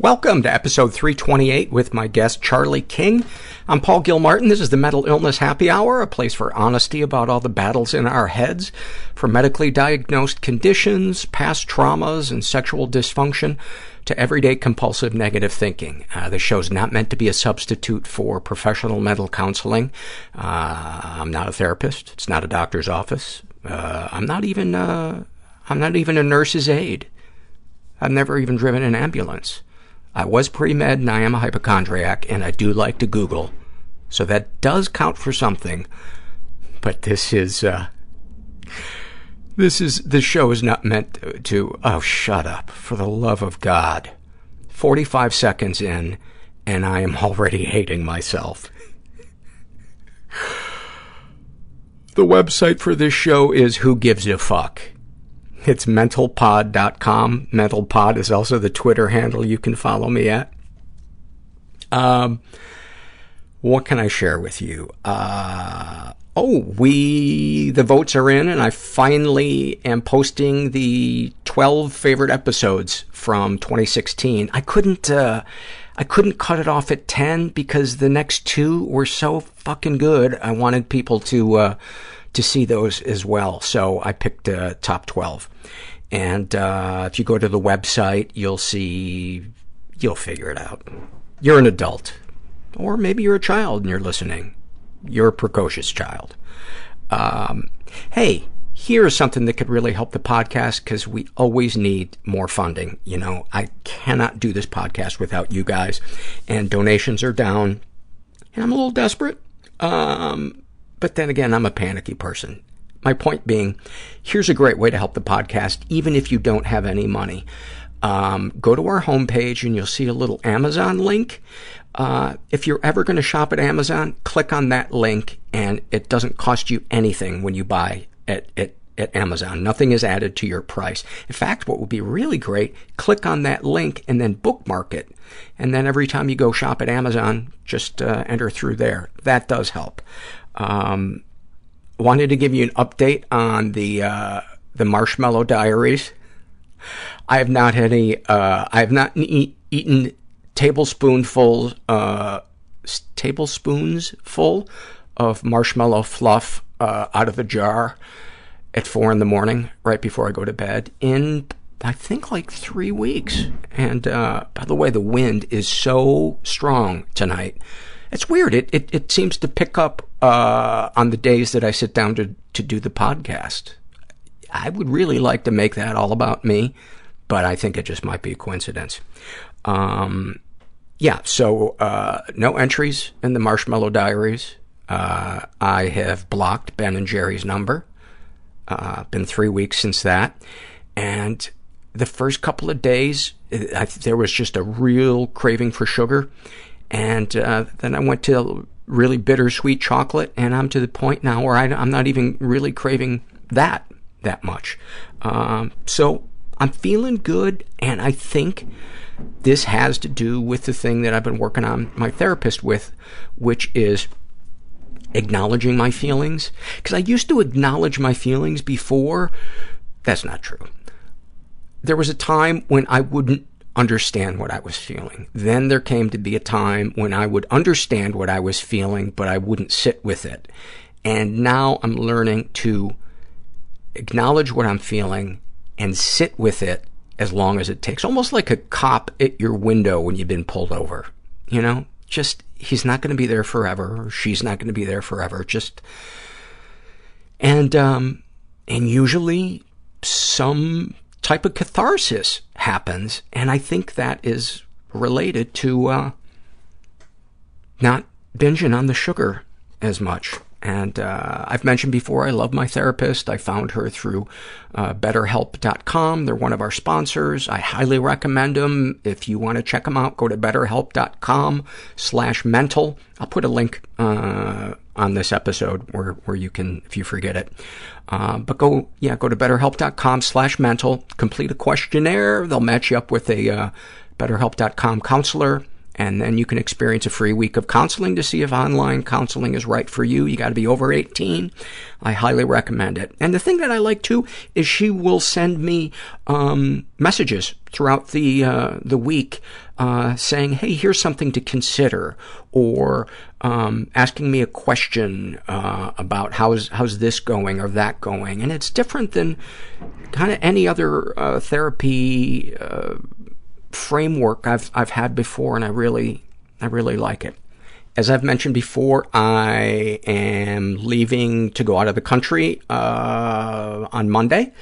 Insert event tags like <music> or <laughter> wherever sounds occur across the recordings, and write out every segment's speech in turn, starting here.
Welcome to episode 328 with my guest Charlie King. I'm Paul Gilmartin. This is the Mental Illness Happy Hour, a place for honesty about all the battles in our heads, from medically diagnosed conditions, past traumas, and sexual dysfunction to everyday compulsive negative thinking. Uh, the show's not meant to be a substitute for professional mental counseling. Uh, I'm not a therapist. It's not a doctor's office. Uh, I'm not even uh, I'm not even a nurse's aide. I've never even driven an ambulance. I was pre-med and I am a hypochondriac and I do like to Google. So that does count for something. But this is, uh, this is, this show is not meant to, oh, shut up, for the love of God. 45 seconds in and I am already hating myself. the website for this show is Who Gives a Fuck. It's mentalpod.com. Mentalpod is also the Twitter handle you can follow me at. Um, what can I share with you? Uh, oh, we, the votes are in and I finally am posting the 12 favorite episodes from 2016. I couldn't, uh, I couldn't cut it off at 10 because the next two were so fucking good. I wanted people to, uh, to see those as well. So I picked uh, top 12. And uh, if you go to the website, you'll see, you'll figure it out. You're an adult. Or maybe you're a child and you're listening. You're a precocious child. Um, hey, here's something that could really help the podcast because we always need more funding. You know, I cannot do this podcast without you guys. And donations are down. And I'm a little desperate. Um, but then again, I'm a panicky person. My point being, here's a great way to help the podcast, even if you don't have any money. Um, go to our homepage and you'll see a little Amazon link. Uh, if you're ever going to shop at Amazon, click on that link and it doesn't cost you anything when you buy at, at, at Amazon. Nothing is added to your price. In fact, what would be really great, click on that link and then bookmark it. And then every time you go shop at Amazon, just uh, enter through there. That does help. Um, wanted to give you an update on the, uh, the Marshmallow Diaries. I have not had any, uh, I have not eat, eaten tablespoonfuls, uh, tablespoons full of marshmallow fluff, uh, out of the jar at four in the morning, right before I go to bed, in, I think, like three weeks. And, uh, by the way, the wind is so strong tonight. It's weird. It, it, it seems to pick up, uh, on the days that I sit down to, to do the podcast. I would really like to make that all about me, but I think it just might be a coincidence. Um, yeah, so, uh, no entries in the Marshmallow Diaries. Uh, I have blocked Ben and Jerry's number. Uh, been three weeks since that. And the first couple of days, I, there was just a real craving for sugar. And, uh, then I went to really bittersweet chocolate and I'm to the point now where I, I'm not even really craving that that much. Um, so I'm feeling good, and I think this has to do with the thing that I've been working on my therapist with, which is acknowledging my feelings. Because I used to acknowledge my feelings before. That's not true. There was a time when I wouldn't understand what I was feeling. Then there came to be a time when I would understand what I was feeling, but I wouldn't sit with it. And now I'm learning to acknowledge what I'm feeling and sit with it as long as it takes. Almost like a cop at your window when you've been pulled over. You know, just, he's not going to be there forever, or she's not going to be there forever. Just, and, um, and usually some type of catharsis happens, and I think that is related to, uh, not binging on the sugar as much. And uh, I've mentioned before, I love my therapist. I found her through uh, BetterHelp.com. They're one of our sponsors. I highly recommend them. If you want to check them out, go to BetterHelp.com slash mental. I'll put a link uh, on this episode where, where you can, if you forget it. Uh, but go, yeah, go to BetterHelp.com slash mental. Complete a questionnaire. They'll match you up with a uh, BetterHelp.com counselor and then you can experience a free week of counseling to see if online counseling is right for you. You got to be over 18. I highly recommend it. And the thing that I like too is she will send me um, messages throughout the uh, the week uh, saying, "Hey, here's something to consider," or um, asking me a question uh, about how's how's this going or that going, and it's different than kind of any other uh, therapy uh, framework I've I've had before, and I really I really like it. As I've mentioned before, I am leaving to go out of the country uh, on Monday.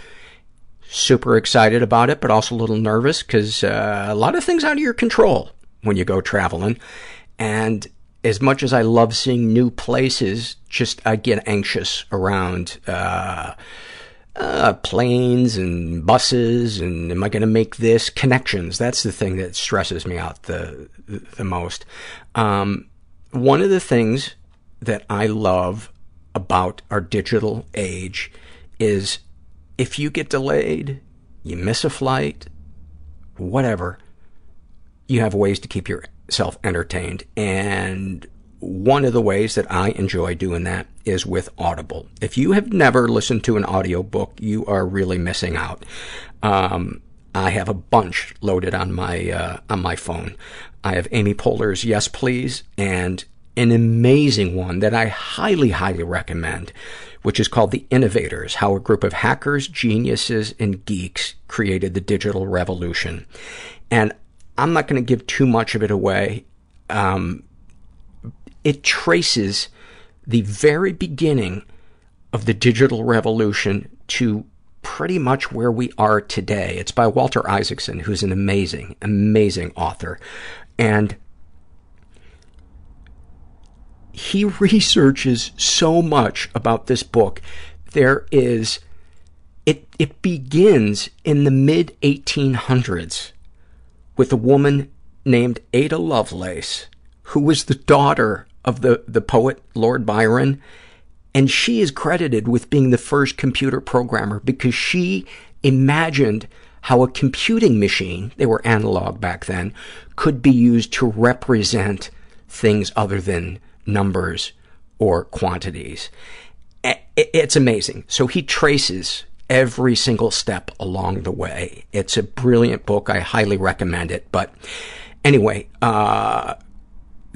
Super excited about it, but also a little nervous because uh, a lot of things out of your control when you go traveling. And as much as I love seeing new places, just I get anxious around uh, uh, planes and buses and am I going to make this connections? That's the thing that stresses me out the the most. Um, one of the things that I love about our digital age is if you get delayed, you miss a flight, whatever, you have ways to keep yourself entertained. And one of the ways that I enjoy doing that is with Audible. If you have never listened to an audiobook, you are really missing out. Um, I have a bunch loaded on my uh, on my phone. I have Amy Poehler's Yes Please and an amazing one that I highly, highly recommend, which is called The Innovators, How a Group of Hackers, Geniuses, and Geeks Created the Digital Revolution. And I'm not going to give too much of it away. Um, it traces the very beginning of the digital revolution to pretty much where we are today. It's by Walter Isaacson, who's an amazing, amazing author. And he <laughs> researches so much about this book. There is, it, it begins in the mid 1800s with a woman named Ada Lovelace, who was the daughter of the, the poet Lord Byron, and she is credited with being the first computer programmer because she imagined how a computing machine, they were analog back then, could be used to represent things other than numbers or quantities. It's amazing. So he traces every single step along the way. It's a brilliant book. I highly recommend it. But anyway, uh,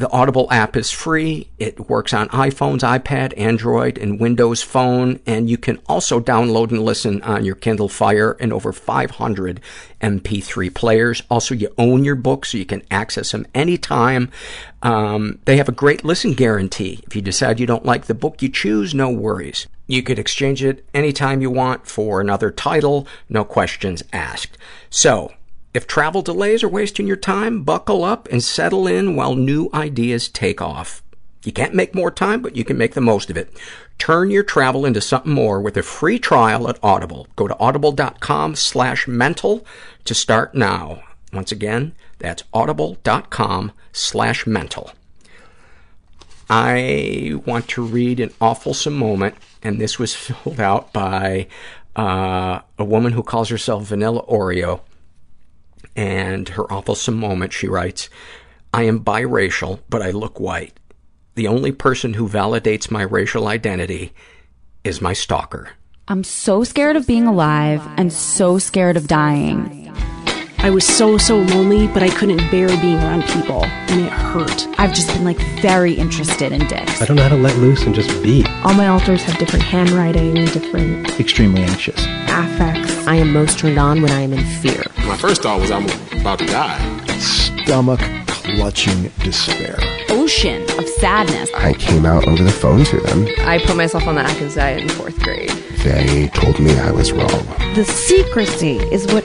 the Audible app is free. It works on iPhones, iPad, Android, and Windows Phone, and you can also download and listen on your Kindle Fire and over 500 MP3 players. Also, you own your books, so you can access them anytime. Um, they have a great listen guarantee. If you decide you don't like the book you choose, no worries. You could exchange it anytime you want for another title, no questions asked. So, if travel delays are wasting your time, buckle up and settle in while new ideas take off. You can't make more time, but you can make the most of it. Turn your travel into something more with a free trial at Audible. Go to audible.com slash mental to start now. Once again, that's audible.com slash mental. I want to read an awfulsome moment, and this was <laughs> filled out by Uh, a woman who calls herself Vanilla Oreo and her awfulsome moment, she writes, I am biracial, but I look white. The only person who validates my racial identity is my stalker. I'm so scared of being alive and so scared of dying. I was so, so lonely, but I couldn't bear being around people, and it hurt. I've just been like very interested in dicks. I don't know how to let loose and just be. All my alters have different handwriting, different Extremely anxious. affects. I am most turned on when I am in fear. My first thought was I'm about to die. Stomach clutching despair. Ocean of sadness. I came out over the phone to them. I put myself on the Atkins diet in fourth grade. They told me I was wrong. The secrecy is what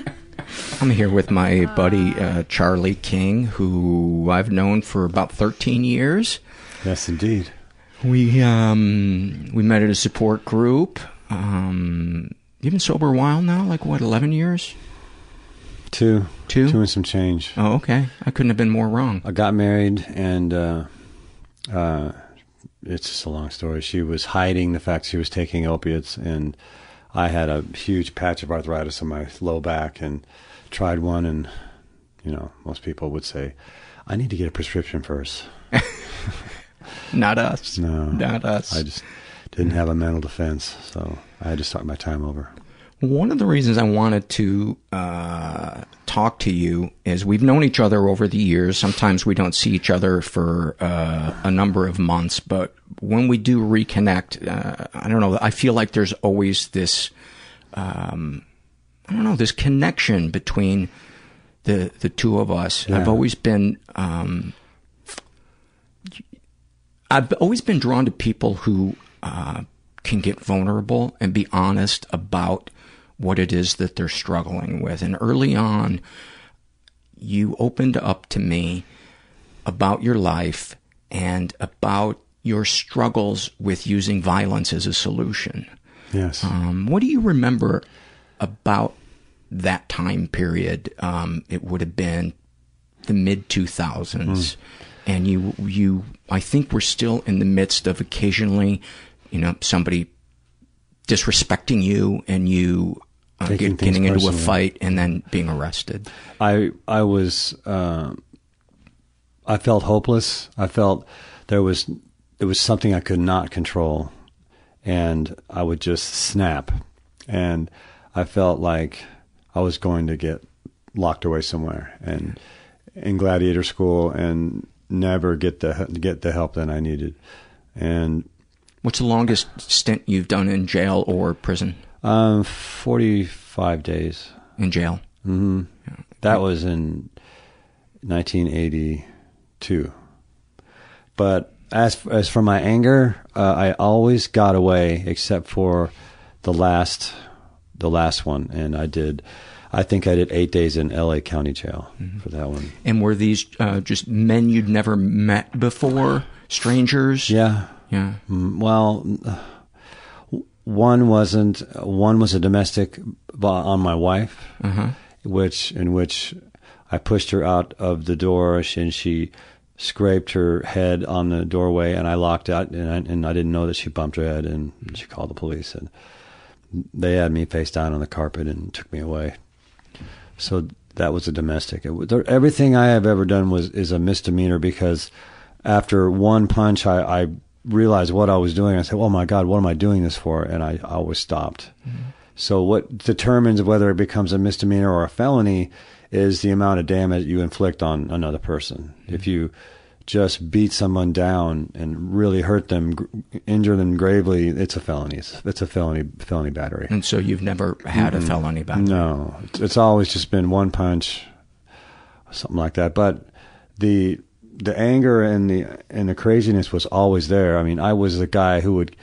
I'm here with my buddy uh, Charlie King, who I've known for about 13 years. Yes, indeed. We um, we met at a support group. Um, you've been sober a while now, like what, 11 years? Two. Two? Two and some change. Oh, okay. I couldn't have been more wrong. I got married, and uh, uh, it's just a long story. She was hiding the fact she was taking opiates, and I had a huge patch of arthritis on my low back, and tried one, and you know, most people would say, "I need to get a prescription first. <laughs> Not us. No, not us. I just didn't have a mental defense, so I had to start my time over. One of the reasons I wanted to uh, talk to you is we've known each other over the years. Sometimes we don't see each other for uh, a number of months, but when we do reconnect, uh, I don't know, I feel like there's always this, um, I don't know, this connection between the the two of us. Yeah. I've always been, um, I've always been drawn to people who uh, can get vulnerable and be honest about what it is that they're struggling with. And early on, you opened up to me about your life and about your struggles with using violence as a solution. Yes. Um, what do you remember about that time period? Um, it would have been the mid 2000s. Mm. And you, you, I think we're still in the midst of occasionally, you know, somebody disrespecting you and you uh, get, getting into a fight and then being arrested. I I was uh, I felt hopeless. I felt there was there was something I could not control, and I would just snap, and I felt like I was going to get locked away somewhere and in gladiator school and never get the get the help that I needed. And What's the longest stint you've done in jail or prison? um, forty five days. In jail. hmm That was in 1982. But as as for my anger, uh, I always got away except for the last the last one, and I did. I think I did eight days in L.A. County Jail for that one. And were these uh, just men you'd never met before? Strangers? Yeah. Yeah. Mm, Well, one wasn't. One was a domestic on my wife, Uh-huh. which in which I pushed her out of the door, and she scraped her head on the doorway, and I locked out, and I, and I didn't know that she bumped her head, and she called the police, and they had me face down on the carpet and took me away. So that was a domestic. It, was- there- everything I have ever done was is a misdemeanor because after one punch, I, I realized what I was doing. I said, "Oh my God, what am I doing this for?" And I always stopped. Mm-hmm. So what determines whether it becomes a misdemeanor or a felony is the amount of damage you inflict on another person. If mm-hmm. you just beat someone down and really hurt them, injure them gravely, it's a felony. It's, it's a felony felony battery. And so you've never had a Mm-mm. felony battery. No, it's, it's always just been one punch, something like that. But the the anger and the and the craziness was always there. I mean, I was the guy who would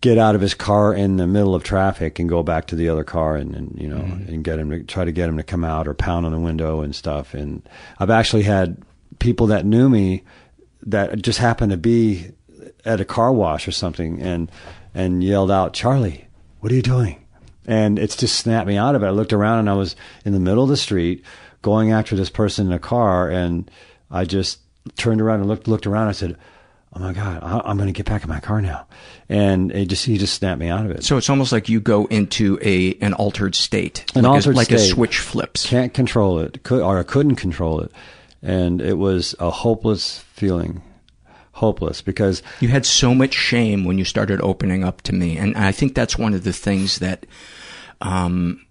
get out of his car in the middle of traffic and go back to the other car and, and you know mm-hmm. and get him to try to get him to come out or pound on the window and stuff and I've actually had people that knew me that just happened to be at a car wash or something and and yelled out Charlie what are you doing? And it's just snapped me out of it. I looked around and I was in the middle of the street going after this person in a car and I just turned around and looked looked around. I said oh my god I, am going to get back in my car now. And it just he just snapped me out of it. So it's almost like you go into a an altered state. An like altered a, like state. a switch flips. Can't control it. Could or I couldn't control it and it was a hopeless feeling hopeless because you had so much shame when you started opening up to me and I think that's one of the things that um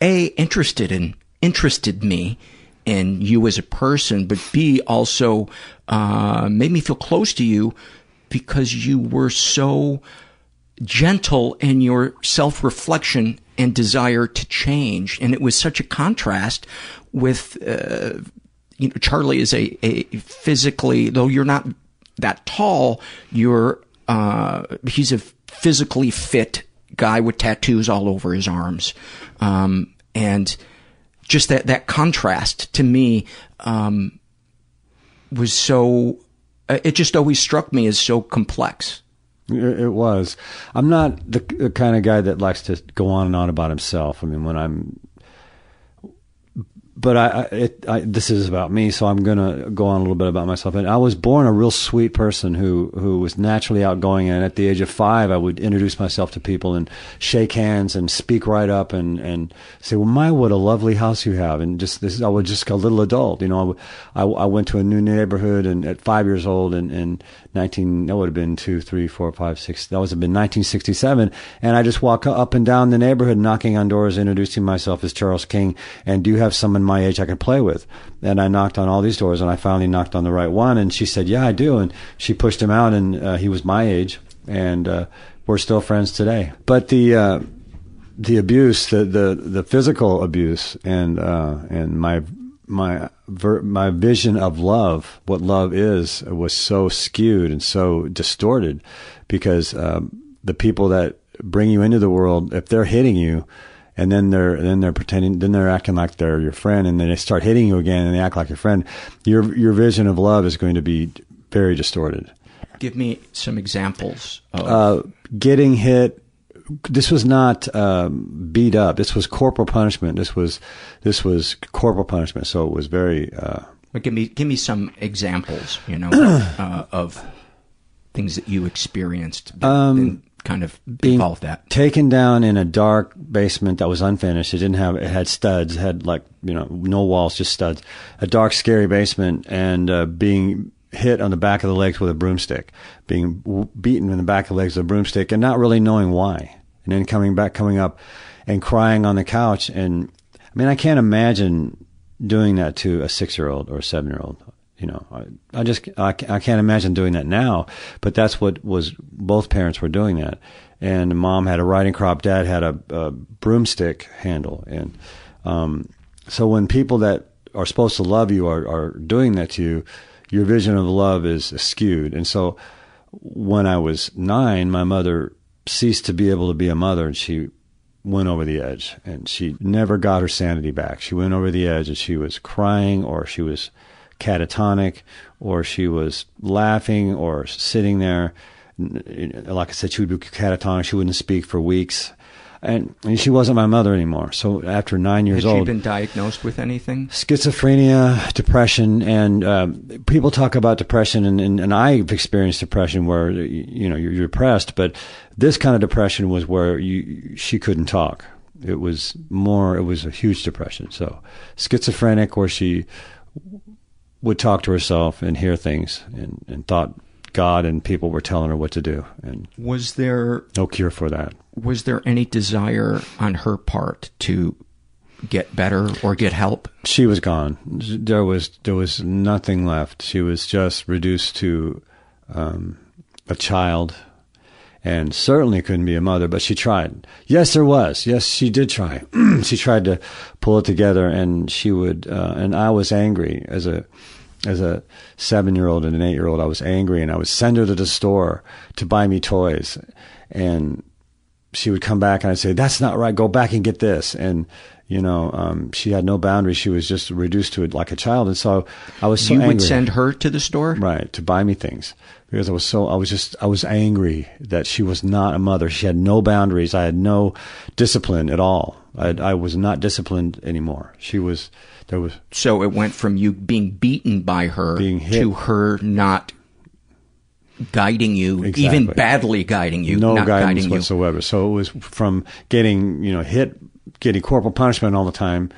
a interested in interested me in you as a person, but B also uh, made me feel close to you because you were so gentle in your self-reflection and desire to change, and it was such a contrast with. Uh, you know, Charlie is a, a physically, though you're not that tall, you're uh, he's a physically fit guy with tattoos all over his arms, um, and just that that contrast to me um, was so. Uh, it just always struck me as so complex. It was. I'm not the, the kind of guy that likes to go on and on about himself. I mean, when I'm but I, it, I, this is about me, so I'm to go on a little bit about myself. And I was born a real sweet person who, who was naturally outgoing. And at the age of five, I would introduce myself to people and shake hands and speak right up and, and say, well, my, what a lovely house you have. And just this, I was just a little adult, you know, I, I, went to a new neighborhood and at five years old and, and 19, that would have been two, three, four, five, six, that would have been 1967. And I just walk up and down the neighborhood knocking on doors, introducing myself as Charles King. And do you have someone my age I could play with. And I knocked on all these doors, and I finally knocked on the right one. And she said, "Yeah, I do." And she pushed him out, and uh, he was my age, and uh, we're still friends today. But the uh, the abuse, the the the physical abuse, and uh, and my my ver- my vision of love, what love is, was so skewed and so distorted, because um, the people that bring you into the world, if they're hitting you, and then they're then they're pretending then they're acting like they're your friend and then they start hitting you again and they act like your friend your your vision of love is going to be very distorted. Give me some examples of... uh, getting hit this was not um, beat up this was corporal punishment this was this was corporal punishment so it was very uh, but give me give me some examples you know <clears throat> uh, of things that you experienced um, kind of being involved that? Taken down in a dark basement that was unfinished. It didn't have, it had studs, it had like, you know, no walls, just studs. A dark, scary basement and uh, being hit on the back of the legs with a broomstick, being beaten in the back of the legs with a broomstick and not really knowing why. And then coming back, coming up and crying on the couch. And I mean, I can't imagine doing that to a six year old or a seven year old you know, I, I just I, I can't imagine doing that now. But that's what was both parents were doing that, and mom had a riding crop, dad had a, a broomstick handle, and um, so when people that are supposed to love you are are doing that to you, your vision of love is skewed, and so when I was nine, my mother ceased to be able to be a mother, and she went over the edge, and she never got her sanity back. She went over the edge, and she was crying, or she was catatonic or she was laughing or sitting there. Like I said, she would be catatonic. She wouldn't speak for weeks. And, and she wasn't my mother anymore. So after nine years Had old, she been diagnosed with anything? Schizophrenia, depression, and um, people talk about depression, and, and, and I've experienced depression where you know you're, you're depressed, but this kind of depression was where you she couldn't talk. It was more. It was a huge depression. So schizophrenic, where she would talk to herself and hear things and, and thought God and people were telling her what to do. And was there no cure for that? Was there any desire on her part to get better or get help? She was gone. There was there was nothing left. She was just reduced to um, a child, and certainly couldn't be a mother. But she tried. Yes, there was. Yes, she did try. <clears throat> she tried to pull it together, and she would. Uh, and I was angry as a as a seven year old and an eight year old, I was angry and I would send her to the store to buy me toys. and she would come back and I'd say, "That's not right. Go back and get this." And you know, um, she had no boundaries. She was just reduced to it like a child. And so I was so you angry. would send her to the store, right, to buy me things because I was so I was just I was angry that she was not a mother. She had no boundaries. I had no discipline at all. I I was not disciplined anymore. She was there was so it went from you being beaten by her being hit. to her not guiding you, Exactly. even badly guiding you, no not guidance guiding you. whatsoever. So it was from getting you know hit, getting corporal punishment all the time,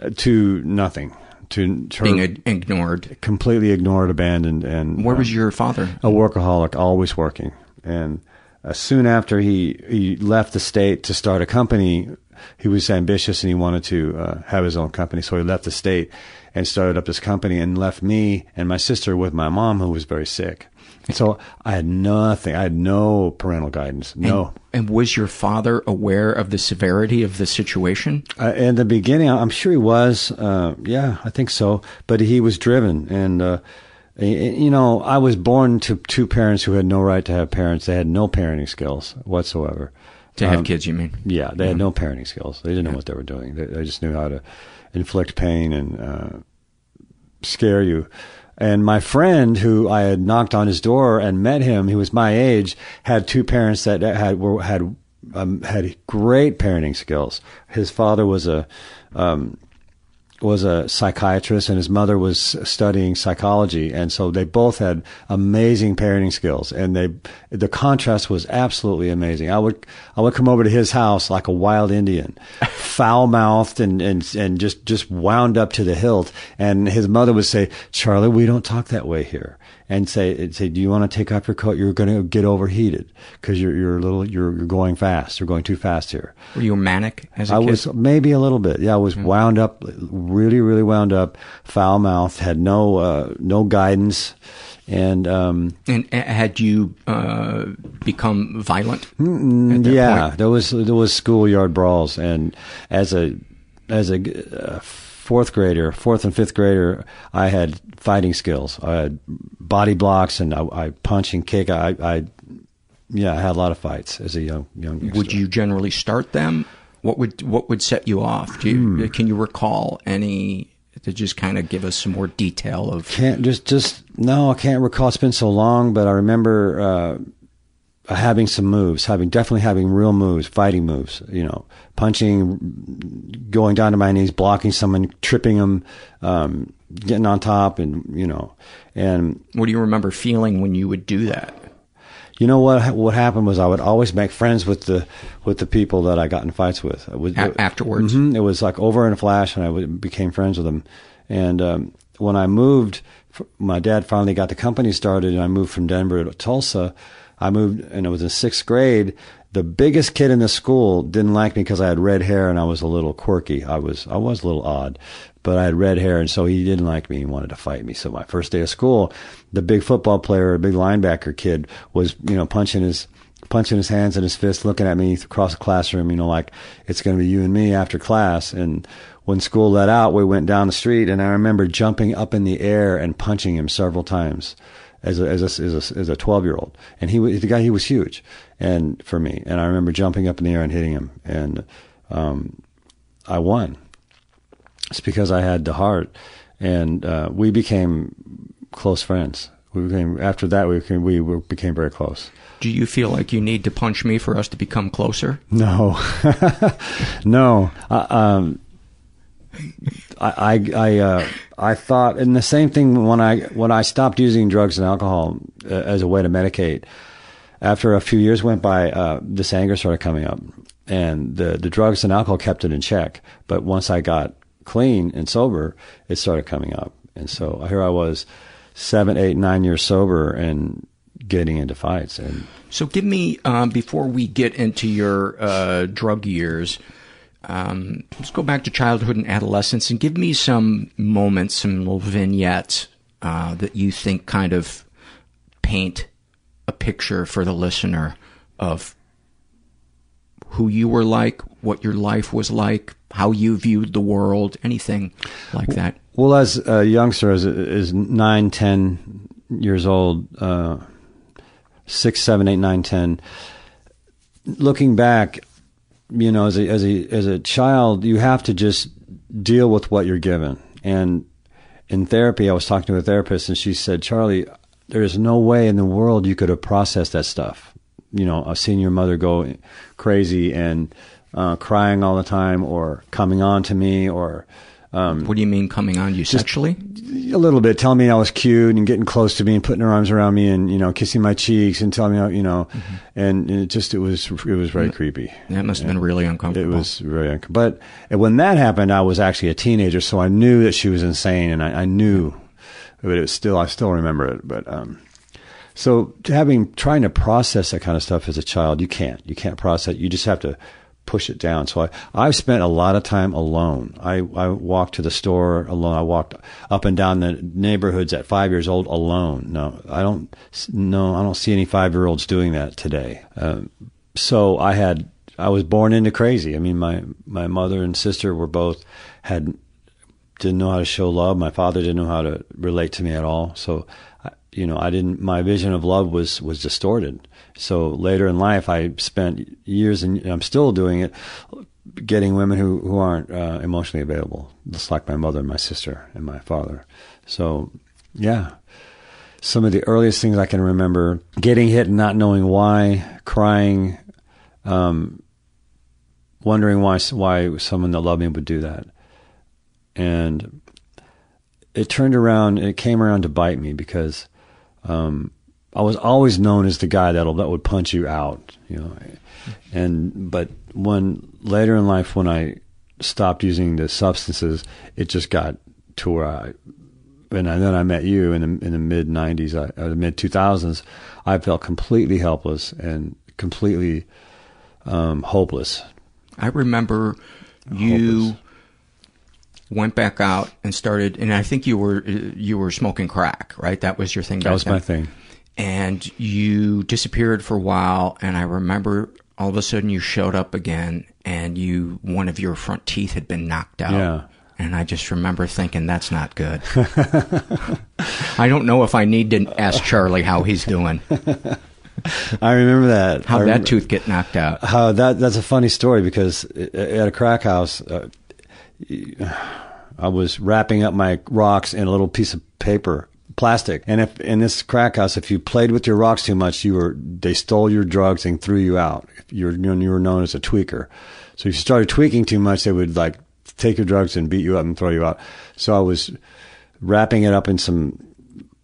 uh, to nothing, to her Being ig- ignored, completely ignored, abandoned, and Where uh, was your father? A workaholic, always working, and uh, soon after he he left the state to start a company. He was ambitious and he wanted to uh, have his own company, so he left the state and started up this company and left me and my sister with my mom, who was very sick. So I had nothing. I had no parental guidance. No. And, and was your father aware of the severity of the situation? Uh, in the beginning, I'm sure he was. Uh, yeah, I think so. But he was driven, and uh, you know, I was born to two parents who had no right to have parents. They had no parenting skills whatsoever. To have Um, kids, you mean? Yeah, they had no parenting skills. They didn't know what they were doing. They, they just knew how to inflict pain and uh, scare you. And my friend, who I had knocked on his door and met him, he was my age, had two parents that had were had um, had great parenting skills. His father was a um, was a psychiatrist and his mother was studying psychology. And so they both had amazing parenting skills and they the contrast was absolutely amazing. I would i would come over to his house like a wild indian <laughs> foul mouthed and, and and just just wound up to the hilt. And his mother would say charlie we don't talk that way here and say and say do you want to take off your coat you're going to get overheated because you're you're a little you're, you're going fast you're going too fast here Were you manic as a I kid? I was maybe a little bit. Yeah, I was wound up, really, really wound up, foul mouthed, had no uh, no guidance, and um, And uh, had you uh, become violent? mm, that yeah, point? there was there was schoolyard brawls, and as a as a uh, fourth grader, fourth and fifth grader, I had fighting skills. I had body blocks, and I, I punch and kick. I, I yeah, I had a lot of fights as a young young. youngster. Would you generally start them? What would what would set you off? Do you, Hmm. Can you recall any to just kind of give us some more detail of? Can't just just no, I can't recall. It's been so long, but I remember uh, having some moves, having definitely having real moves, fighting moves. You know, punching, going down to my knees, blocking someone, tripping them, um, getting on top, and you know, and What do you remember feeling when you would do that? you know what what happened was I would always make friends with the with the people that I got in fights with. I would, A- afterwards? Mhm. it was like over in a flash, and I would, became friends with them. And um, when I moved, my dad finally got the company started, and I moved from Denver to Tulsa. I moved, and it was in sixth grade. The biggest kid in the school didn't like me because I had red hair and I was a little quirky. I was I was a little odd, but I had red hair, and so he didn't like me. He wanted to fight me. So my first day of school, the big football player, a big linebacker kid, was you know punching his punching his hands and his fists, looking at me across the classroom. You know, like it's going to be you and me after class. And when school let out, we went down the street, and I remember jumping up in the air and punching him several times as a as a as a, as a twelve year old. And he was the guy. He was huge, and for me, and I remember jumping up in the air and hitting him, and um, I won. It's because I had the heart, and uh, we became close friends. We became after that we became we were, became very close. Do you feel like you need to punch me for us to become closer? No, <laughs> no. Uh, um, I I I, uh, I thought, and the same thing when I when I stopped using drugs and alcohol uh, as a way to medicate. After a few years went by, uh, this anger started coming up, and the the drugs and alcohol kept it in check. But once I got clean and sober, it started coming up, and so here I was, seven, eight, nine years sober, and getting into fights and. So give me um, before we get into your uh, drug years. Um, let's go back to childhood and adolescence and give me some moments, some little vignettes uh, that you think kind of paint a picture for the listener of who you were like, what your life was like, how you viewed the world, anything like that. Well, as a youngster, as is nine, ten years old, uh, six, seven, eight, nine, ten, looking back, you know, as a as a as a child, you have to just deal with what you're given. And in therapy, I was talking to a therapist, and she said, "Charlie, there is no way in the world you could have processed that stuff. You know, I've seen your mother go crazy and uh, crying all the time, or coming on to me, or um, what do you mean coming on you sexually? A little bit, telling me I was cute and getting close to me and putting her arms around me and you know kissing my cheeks and telling me you know, mm-hmm. and it just it was it was very creepy. That must have been really uncomfortable. It was very uncomfortable. But when that happened, I was actually a teenager, so I knew that she was insane, and I, I knew, but it was still I still remember it. But um, so having trying to process that kind of stuff as a child, you can't you can't process. You just have to push it down. So I, I've spent a lot of time alone. I, I walked to the store alone. I walked up and down the neighborhoods at five years old alone. No, I don't, no, I don't see any five year olds doing that today. Um, so I had, I was born into crazy. I mean, my, my mother and sister were both, had, didn't know how to show love. My father didn't know how to relate to me at all. So, you know, I didn't, my vision of love was, was distorted. So later in life, I spent years and I'm still doing it, getting women who, who aren't uh, emotionally available, just like my mother and my sister and my father. So, yeah. Some of the earliest things I can remember getting hit and not knowing why, crying, um, wondering why why someone that loved me would do that. And it turned around, it came around to bite me because um, I was always known as the guy that'll that would punch you out, you know. And but when later in life, when I stopped using the substances, it just got to where I. And then I met you in the in the mid '90s, or the mid 2000s. I felt completely helpless and completely um, hopeless. I remember you hopeless. went back out and started, and I think you were you were smoking crack, right? That was your thing. That was then? my thing and you disappeared for a while and I remember all of a sudden you showed up again and you one of your front teeth had been knocked out. Yeah. And I just remember thinking that's not good. <laughs> I don't know if I need to ask Charlie how he's doing. I remember that. How remember, that tooth get knocked out? How that that's a funny story because at a crack house, uh, I was wrapping up my rocks in a little piece of paper plastic. And if in this crack house, if you played with your rocks too much, you were they stole your drugs and threw you out. You're you were known as a tweaker. So if you started tweaking too much, they would like take your drugs and beat you up and throw you out. So I was wrapping it up in some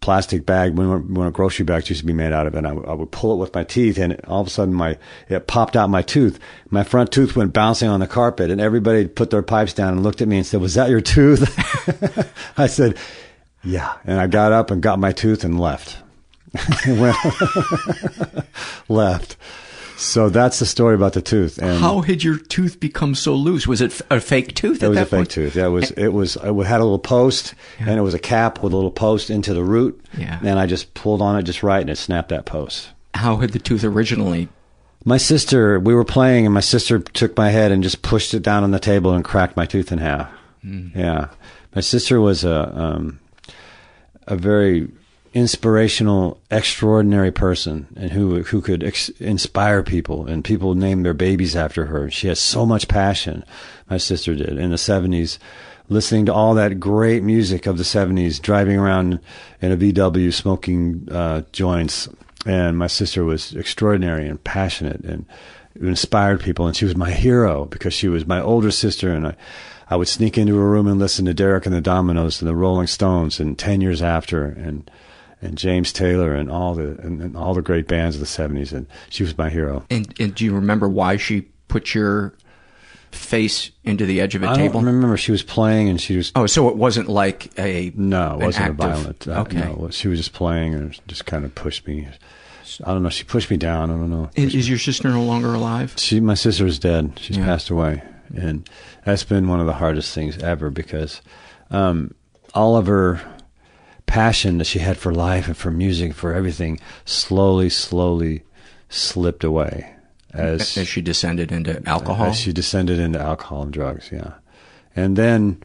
plastic bag when, when a grocery bag used to be made out of it. And I, I would pull it with my teeth, and all of a sudden, my it popped out my tooth. My front tooth went bouncing on the carpet, and everybody put their pipes down and looked at me and said, "Was that your tooth?" <laughs> I said, yeah. And I got up and got my tooth and left. <laughs> <laughs> left. So that's the story about the tooth. And how had your tooth become so loose? Was it a fake tooth? It was a fake tooth. Yeah, it was. It was. It had a little post, yeah. and it was a cap with a little post into the root. Yeah. And I just pulled on it just right, and it snapped that post. How had the tooth originally? My sister, we were playing, and my sister took my head and just pushed it down on the table and cracked my tooth in half. Mm. Yeah. My sister was a um, a very inspirational, extraordinary person, and who who could ex- inspire people, and people named their babies after her. She has so much passion. My sister did in the seventies, listening to all that great music of the seventies, driving around in a VW, smoking uh, joints, and my sister was extraordinary and passionate and inspired people, and she was my hero because she was my older sister, and I I would sneak into a room and listen to Derek and the Dominos and the Rolling Stones and Ten Years After and and James Taylor and all the and, and all the great bands of the seventies and she was my hero. And, and do you remember why she put your face into the edge of a I table? I remember she was playing and she was. Oh, so it wasn't like a no, it wasn't a violent. Uh, okay, no, she was just playing and just kind of pushed me. I don't know. She pushed me down. I don't know. Is, is your sister no longer alive? She, my sister is dead. She's yeah. passed away and that's been one of the hardest things ever because um, all of her passion that she had for life and for music, for everything, slowly, slowly slipped away as as she descended into alcohol. As she descended into alcohol and drugs, yeah. And then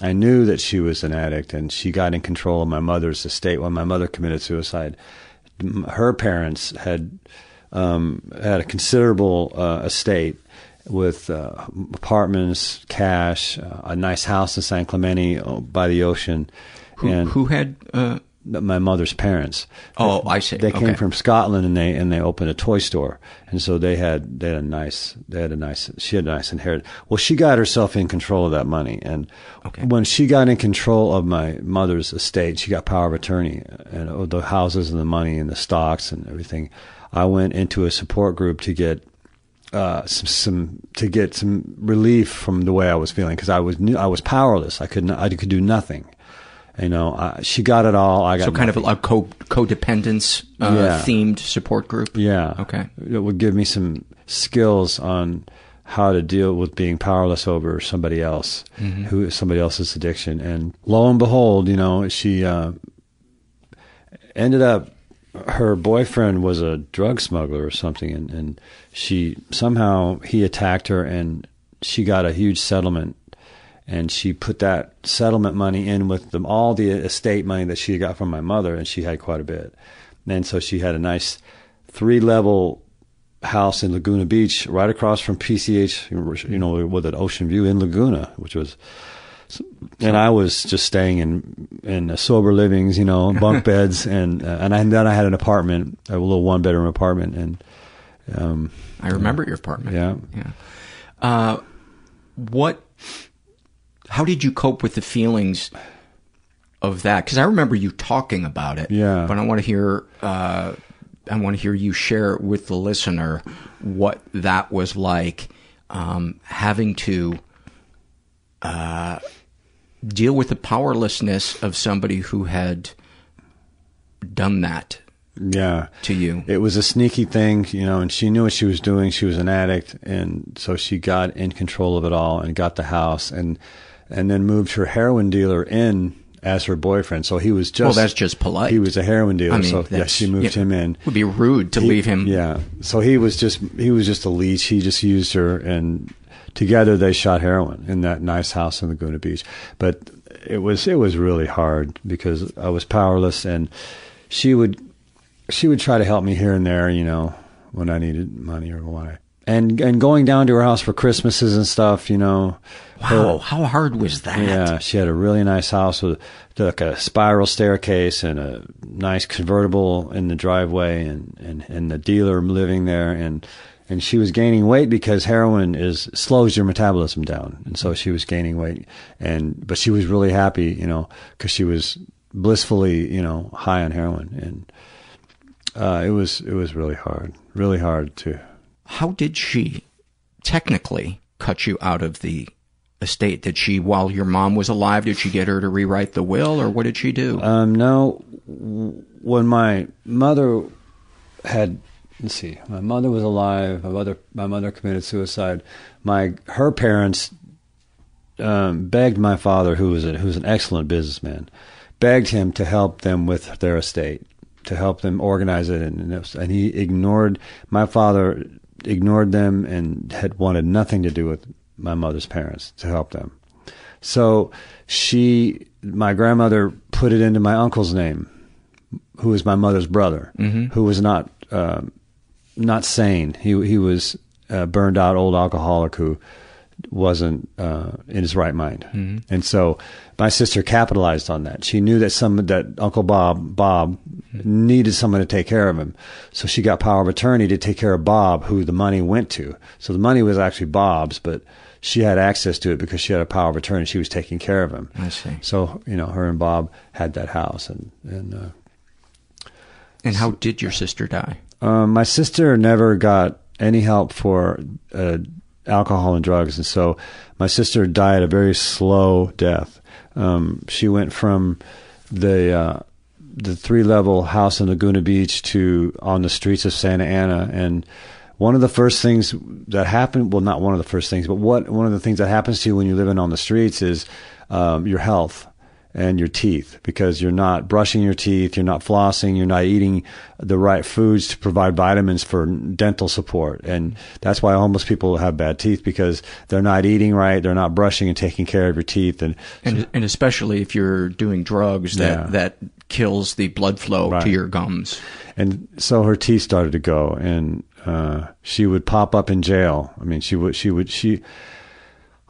I knew that she was an addict, and she got in control of my mother's estate when my mother committed suicide. Her parents had um, had a considerable uh, estate with uh, apartments, cash, uh, a nice house in San Clemente uh, by the ocean. Who, and who had? Uh, my mother's parents. Oh, I see. They came Okay. from Scotland and they and they opened a toy store, and so they had they had a nice they had a nice she had a nice inheritance. Well, she got herself in control of that money, and when she got in control of my mother's estate, she got power of attorney and uh, the houses and the money and the stocks and everything. I went into a support group to get uh, some, some to get some relief from the way I was feeling because I was new, I was powerless. I could not, I could do nothing. You know, I, she got it all. I got so kind nothing. of a co codependence uh, Yeah. themed support group. Yeah. Okay. It would give me some skills on how to deal with being powerless over somebody else, Mhm. who somebody else's addiction. And lo and behold, you know, she uh, ended up. Her boyfriend was a drug smuggler or something, and, and she somehow he attacked her, and she got a huge settlement and she put that settlement money in with them, all the estate money that she got from my mother, and she had quite a bit. And so she had a nice three level house in Laguna Beach, right across from PCH, you know, with an ocean view in Laguna, which was. And I was just staying in in sober livings, you know, bunk <laughs> beds, and uh, and, I, and then I had an apartment, a little one bedroom apartment, and um, I remember your apartment. Yeah, Yeah. Uh, what? How did you cope with the feelings of that? Because I remember you talking about it. Yeah. But I want to hear. Uh, I want to hear you share with the listener what that was like, um, having to uh, deal with the powerlessness of somebody who had done that Yeah. to you. It was a sneaky thing, you know, and she knew what she was doing. She was an addict, and so she got in control of it all and got the house and and then moved her heroin dealer in as her boyfriend. So he was just Well, that's just polite. He was a heroin dealer, I mean, so yeah, she moved yeah. him in. Would be rude to He- leave him. Yeah. So he was just he was just a leech. He just used her, and together they shot heroin in that nice house in Laguna Beach. But it was it was really hard because I was powerless, and she would she would try to help me here and there, you know, when I needed money or I and and going down to her house for Christmases and stuff, you know. Wow, how hard was that? Yeah, she had a really nice house with like a spiral staircase and a nice convertible in the driveway, and and and the dealer living there, and and she was gaining weight because heroin is slows your metabolism down, and so she was gaining weight, and but she was really happy, you know, because she was blissfully, you know, high on heroin, and uh, it was it was really hard, really hard to. How did she technically cut you out of the estate? Did she, while your mom was alive, did she get her to rewrite the will, or what did she do? Um, no, when my mother had, let's see, my mother was alive. My mother, my mother committed suicide. My her parents um, begged my father, who was a, who was an excellent businessman, begged him to help them with their estate, to help them organize it, and and, it was, and he ignored my father ignored them and had wanted nothing to do with my mother's parents to help them. So she, my grandmother, put it into my uncle's name, who was my mother's brother, Mhm. who was not um not sane. He he was a burned out old alcoholic who wasn't uh, in his right mind, Mhm. and so my sister capitalized on that. She knew that some that Uncle Bob Bob needed someone to take care of him, so she got power of attorney to take care of Bob, who the money went to. So the money was actually Bob's, but she had access to it because she had a power of attorney. She was taking care of him. I see. So you know, her and Bob had that house, and and. Uh, And how did your sister die? Um, my sister never got any help for uh, alcohol and drugs, and so my sister died a very slow death. Um, she went from the uh, the three level house in Laguna Beach to on the streets of Santa Ana, and one of the first things that happened well, not one of the first things, but what one of the things that happens to you when you're living on the streets is um, your health and your teeth because you're not brushing your teeth, you're not flossing, you're not eating the right foods to provide vitamins for dental support. And that's why homeless people have bad teeth because they're not eating right, they're not brushing and taking care of your teeth. And, And and especially if you're doing drugs that Yeah. that kills the blood flow Right. to your gums. and so her teeth started to go and uh, she would pop up in jail. I mean, she would she would she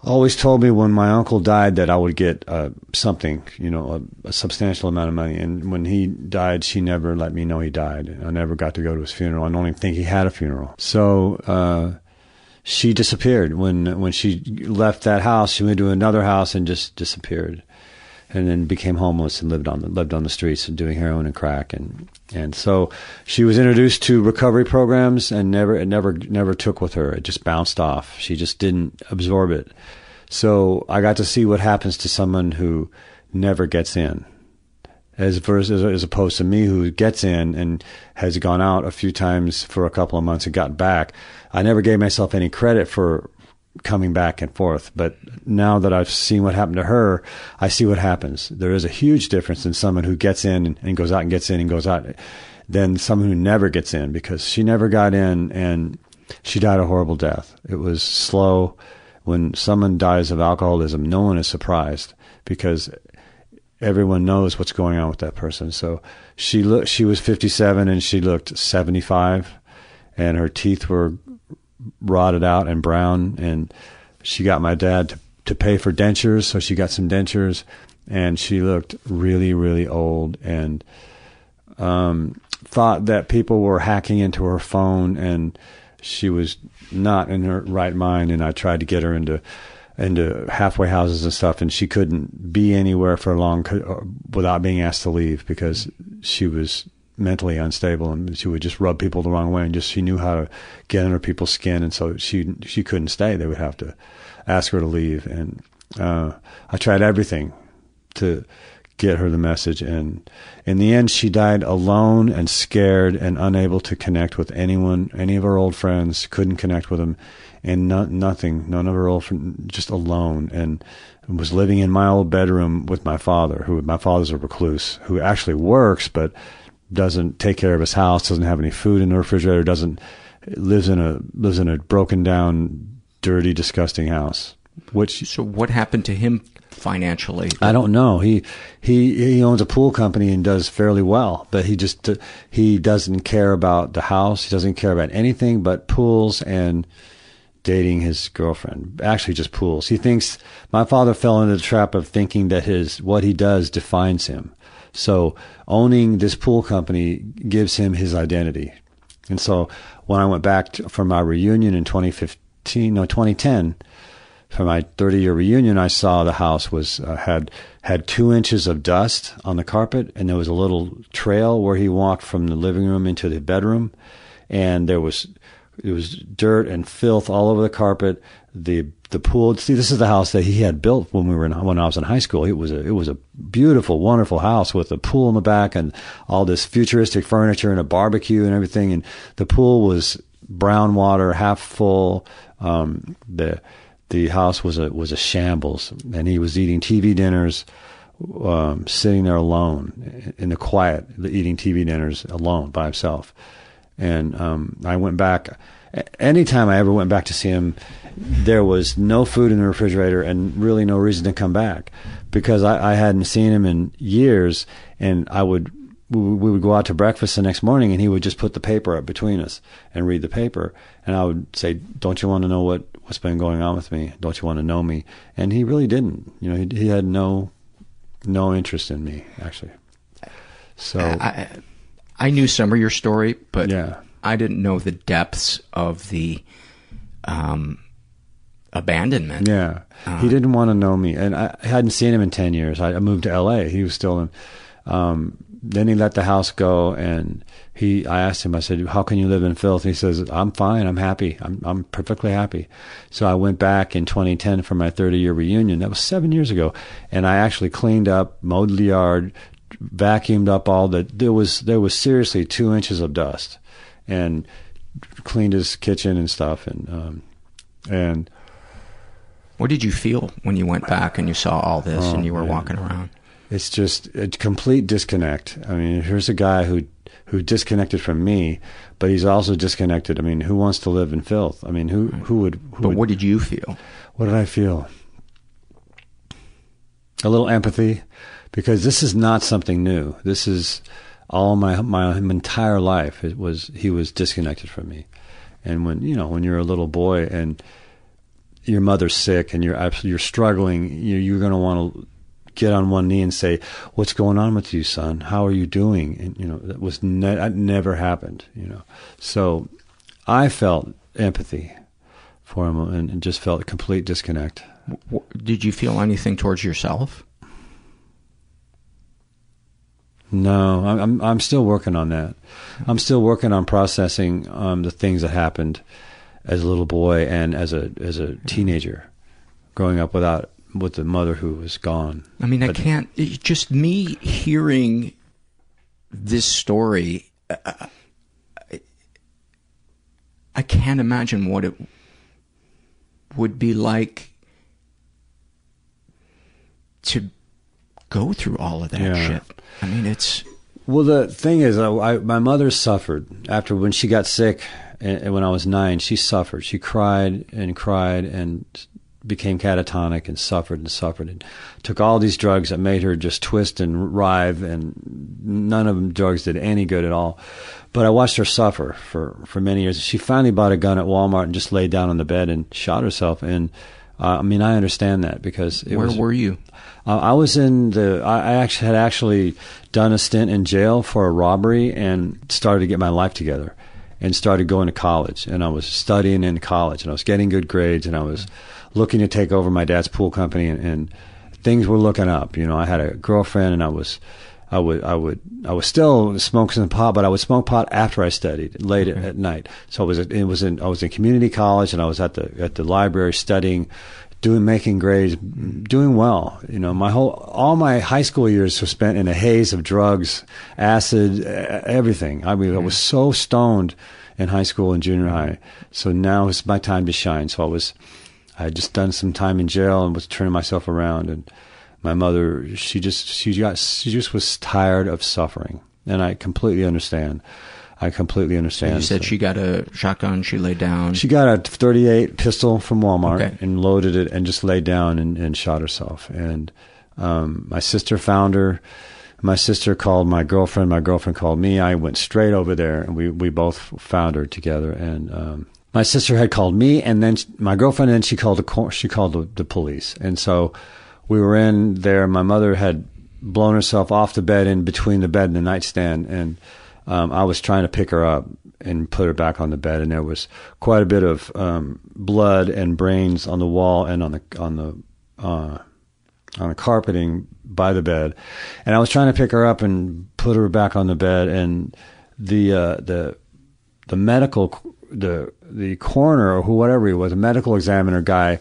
always told me when my uncle died that I would get uh, something, you know, a, a, substantial amount of money. And when he died, she never let me know he died. I never got to go to his funeral. I don't even think he had a funeral. So uh, she disappeared when when she left that house. She went to another house and just disappeared, and then became homeless and lived on the, lived on the streets and doing heroin and crack and and so she was introduced to recovery programs and never it never never took with her. It just bounced off. She just didn't absorb it. So I got to see what happens to someone who never gets in. As versus as opposed to me who gets in and has gone out a few times for a couple of months and got back. I never gave myself any credit for coming back and forth. But now that I've seen what happened to her, I see what happens. There is a huge difference in someone who gets in and goes out and gets in and goes out than someone who never gets in because she never got in and she died a horrible death. It was slow. When someone dies of alcoholism, no one is surprised because everyone knows what's going on with that person. So she looked, she was 57 and she looked 75 and her teeth were rotted out and brown. And she got my dad to, to pay for dentures. So she got some dentures and she looked really, really old and, um, thought that people were hacking into her phone and she was not in her right mind. And I tried to get her into, into halfway houses and stuff, and she couldn't be anywhere for long uh, without being asked to leave because she was mentally unstable and she would just rub people the wrong way and just she knew how to get under people's skin and so she she couldn't stay. They would have to ask her to leave and uh I tried everything to get her the message and in the end she died alone and scared and unable to connect with anyone any of her old friends couldn't connect with them and no, nothing none of her old friends just alone and was living in my old bedroom with my father who my father's a recluse who actually works but doesn't take care of his house, doesn't have any food in the refrigerator, doesn't lives in a lives in a broken down, dirty, disgusting house. Which so what happened to him financially? I don't know. He he he owns a pool company and does fairly well, but he just he doesn't care about the house. He doesn't care about anything but pools and dating his girlfriend. Actually, just pools. He thinks my father fell into the trap of thinking that his what he does defines him. So owning this pool company gives him his identity. And so when I went back to, for my reunion in 2015, no, 2010, for my 30 year reunion, I saw the house was uh, had had two inches of dust on the carpet, and there was a little trail where he walked from the living room into the bedroom, and there was it was dirt and filth all over the carpet. The the pool. See, this is the house that he had built when we were in, when I was in high school. It was a it was a beautiful, wonderful house with a pool in the back and all this futuristic furniture and a barbecue and everything. And the pool was brown water, half full. Um, the the house was a was a shambles, and he was eating TV dinners. Um, sitting there alone in the quiet, eating TV dinners alone by himself. And um, I went back. Anytime I ever went back to see him, there was no food in the refrigerator and really no reason to come back because I, I hadn't seen him in years. And I would we would go out to breakfast the next morning and he would just put the paper up between us and read the paper. And I would say don't you want to know what what's been going on with me? Don't you want to know me? And he really didn't. You know he, he had no no interest in me actually. So I, I knew some of your story but yeah I didn't know the depths of the um abandonment. Yeah. Uh, he didn't want to know me. And I hadn't seen him in 10 years. I, I moved to LA. He was still in, um, then he let the house go and he, I asked him, I said, how can you live in filth? He says, I'm fine. I'm happy. I'm, I'm perfectly happy. So I went back in 2010 for my 30 year reunion. That was seven years ago. And I actually cleaned up, mowed the yard, vacuumed up all the, there was, there was seriously two inches of dust and cleaned his kitchen and stuff. And, um, and, what did you feel when you went back and you saw all this oh, and you were man. walking around? It's just a complete disconnect. I mean, here's a guy who who disconnected from me, but he's also disconnected. I mean, who wants to live in filth? I mean, who who would? Who but would, what did you feel? What did I feel? A little empathy, because this is not something new. This is all my my entire life. It was he was disconnected from me, And when you know when you're a little boy and your mother's sick and you're you're struggling, you, you're going to want to get on one knee and say, "What's going on with you, son? How are you doing?" And you know that was ne- that never happened. You know, so I felt empathy for him and, and just felt a complete disconnect. Did you feel anything towards yourself? No, I'm I'm, still working on that. I'm still working on processing um, the things that happened as a little boy and as a as a teenager, growing up without with the mother who was gone. I mean, I But- can't. Just me hearing this story. uh, I, I can't imagine what it would be like to go through all of that Yeah. shit. I mean, it's Well, the thing is, I, I, my mother suffered after when she got sick, and, when I was nine, she suffered. She cried and cried and became catatonic and suffered and suffered and took all these drugs that made her just twist and writhe, and none of them drugs did any good at all. But I watched her suffer for for many years. She finally bought a gun at Walmart and just laid down on the bed and shot herself. And uh, I mean, I understand that because it where was, were you? uh, I was in the. I I actually had actually done a stint in jail for a robbery and started to get my life together, and started going to college. And I was studying in college, and I was getting good grades, and I was looking to take over my dad's pool company, and, and things were looking up. You know, I had a girlfriend, and I was. I would, I would, I was still smoking some pot, but I would smoke pot after I studied late at, at night. So I was, it was in, I was in community college, and I was at the at the library studying, doing making grades, doing well. You know, my whole all my high school years were spent in a haze of drugs, acid, everything. I mean, I was so stoned in high school and junior high. So now it's my time to shine. So I was, I had just done some time in jail and was turning myself around. And my mother, she just she got she just was tired of suffering, and I completely understand. I completely understand. You said So- she got a shotgun. She laid down. she got a 38 pistol from Walmart Okay. and loaded it and just laid down and, and shot herself. And um, my sister found her. My sister called my girlfriend. My girlfriend called me. I went straight over there and we, we both found her together. And um, my sister had called me and then my girlfriend and then she called the she called the, the police. And so we were in there. My mother had blown herself off the bed in between the bed and the nightstand and um, I was trying to pick her up and put her back on the bed, and there was quite a bit of um, blood and brains on the wall and on the on the uh, on the carpeting by the bed. And I was trying to pick her up and put her back on the bed, and the uh, the the medical the the coroner or who whatever he was, a medical examiner guy,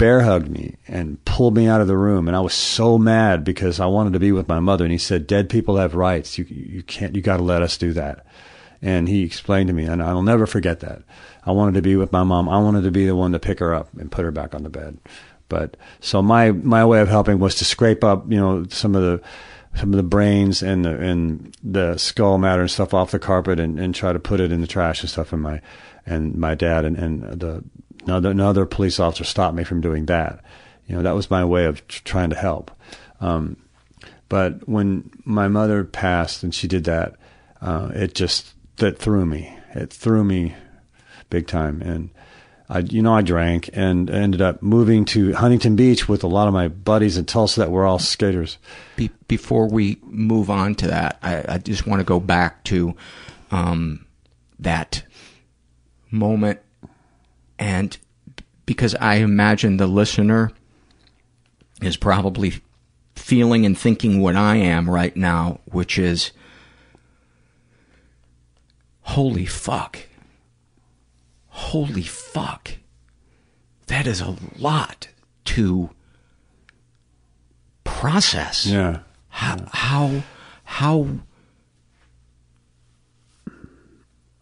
bear hugged me and pulled me out of the room, and I was so mad because I wanted to be with my mother, and he said, "Dead people have rights. You you can't. You got to let us do that." And he explained to me, and I'll never forget that. I wanted to be with my mom. I wanted to be the one to pick her up and put her back on the bed. But so my my way of helping was to scrape up, you know, some of the some of the brains and the and the skull matter and stuff off the carpet and, and try to put it in the trash and stuff. And my and my dad and and the another another police officer stopped me from doing that. You know, that was my way of trying to help. Um, but when my mother passed and she did that, uh, it just that threw me. It threw me big time. And I, you know, I drank and ended up moving to Huntington Beach with a lot of my buddies in Tulsa that were all skaters. Be- before we move on to that, I, I just want to go back to um, that moment, and because I imagine the listener is probably feeling and thinking what I am right now, which is, holy fuck. Holy fuck. That is a lot to process. Yeah. How, how, how,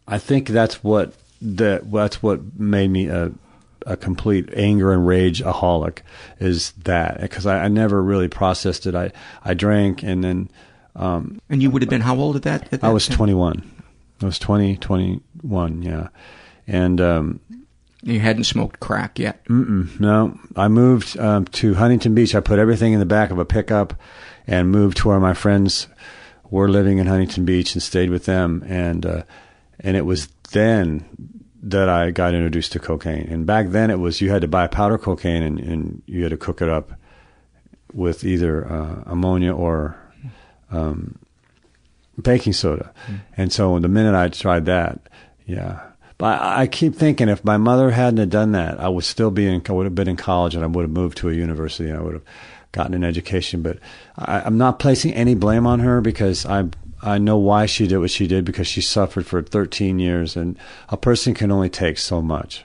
I think that's what that that's what made me a a complete anger and rage aholic is that because I, I never really processed it. I I drank and then um, and you would have been how old at that? At that I was time? 21. I was 20, 21, yeah. And um, You hadn't smoked crack yet. No, I moved um, to Huntington Beach. I put everything in the back of a pickup and moved to where my friends were living in Huntington Beach and stayed with them. And uh, and it was then that I got introduced to cocaine. And back then it was you had to buy powder cocaine and, and you had to cook it up with either uh, ammonia or um, baking soda. Mm. And so the minute I tried that, yeah. But I, I keep thinking if my mother hadn't have done that, I would still be in, I would have been in college and I would have moved to a university and I would have gotten an education. But I, I'm not placing any blame on her because I'm I know why she did what she did because she suffered for 13 years, and a person can only take so much,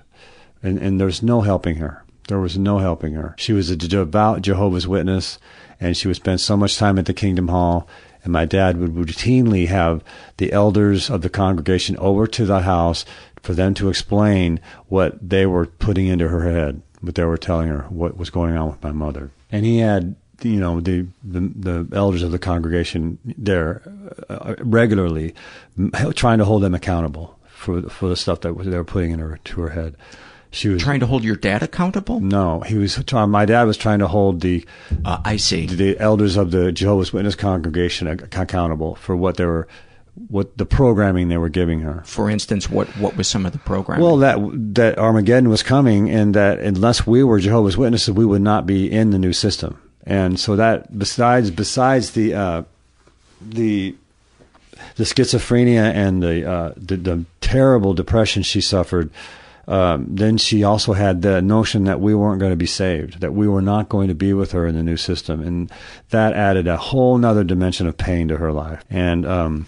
and and there's no helping her. There was no helping her. She was a devout Jehovah's Witness, and she would spend so much time at the Kingdom Hall. And my dad would routinely have the elders of the congregation over to the house for them to explain what they were putting into her head, what they were telling her, what was going on with my mother. And he had you know the, the, the elders of the congregation there uh, regularly trying to hold them accountable for for the stuff that they were putting in her to her head. She was trying to hold your dad accountable. No, he was. Trying, my dad was trying to hold the. Uh, I see the elders of the Jehovah's Witness congregation accountable for what they were what the programming they were giving her. For instance, what what was some of the programming? Well, that that Armageddon was coming, and that unless we were Jehovah's Witnesses, we would not be in the new system and so that besides besides the uh, the the schizophrenia and the, uh, the, the terrible depression she suffered, um, then she also had the notion that we weren't going to be saved, that we were not going to be with her in the new system, and that added a whole nother dimension of pain to her life. And um,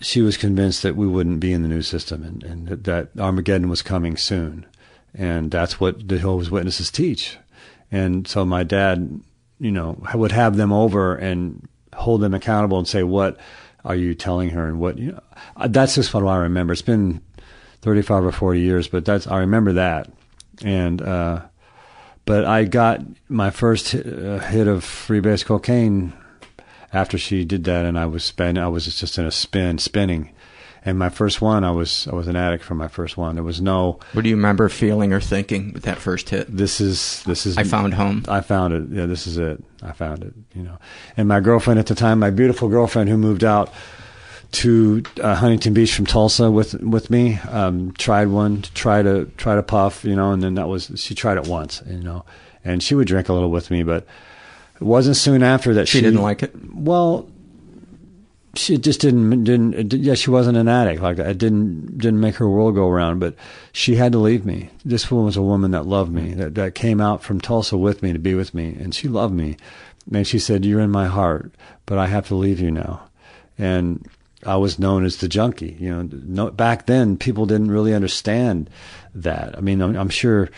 she was convinced that we wouldn't be in the new system, and, and that Armageddon was coming soon, and that's what the Jehovah's Witnesses teach and so my dad, you know, would have them over and hold them accountable and say, what are you telling her? And what, you know, uh, that's just what I remember. It's been 35 or 40 years, but that's, I remember that. And, uh, but I got my first hit, uh, hit of freebase cocaine after she did that, and I was spin. I was just in a spin, spinning, and my first one, I was I was an addict from my first one. There was no. What do you remember feeling or thinking with that first hit? This is this is. I found home. I found it. Yeah, this is it. I found it. You know, and my girlfriend at the time, my beautiful girlfriend who moved out to uh, Huntington Beach from Tulsa with with me, um, tried one to try to try to puff, you know, and then that was she tried it once, you know, and she would drink a little with me, but it wasn't soon after that she, she didn't like it. Well, she just didn't didn't yeah she wasn't an addict like that. It didn't didn't make her world go around. But she had to leave me. This woman was a woman that loved me that that came out from Tulsa with me to be with me, and she loved me. And she said, "You're in my heart, but I have to leave you now." And I was known as the junkie. You know, no, back then people didn't really understand that. I mean, I'm, I'm sure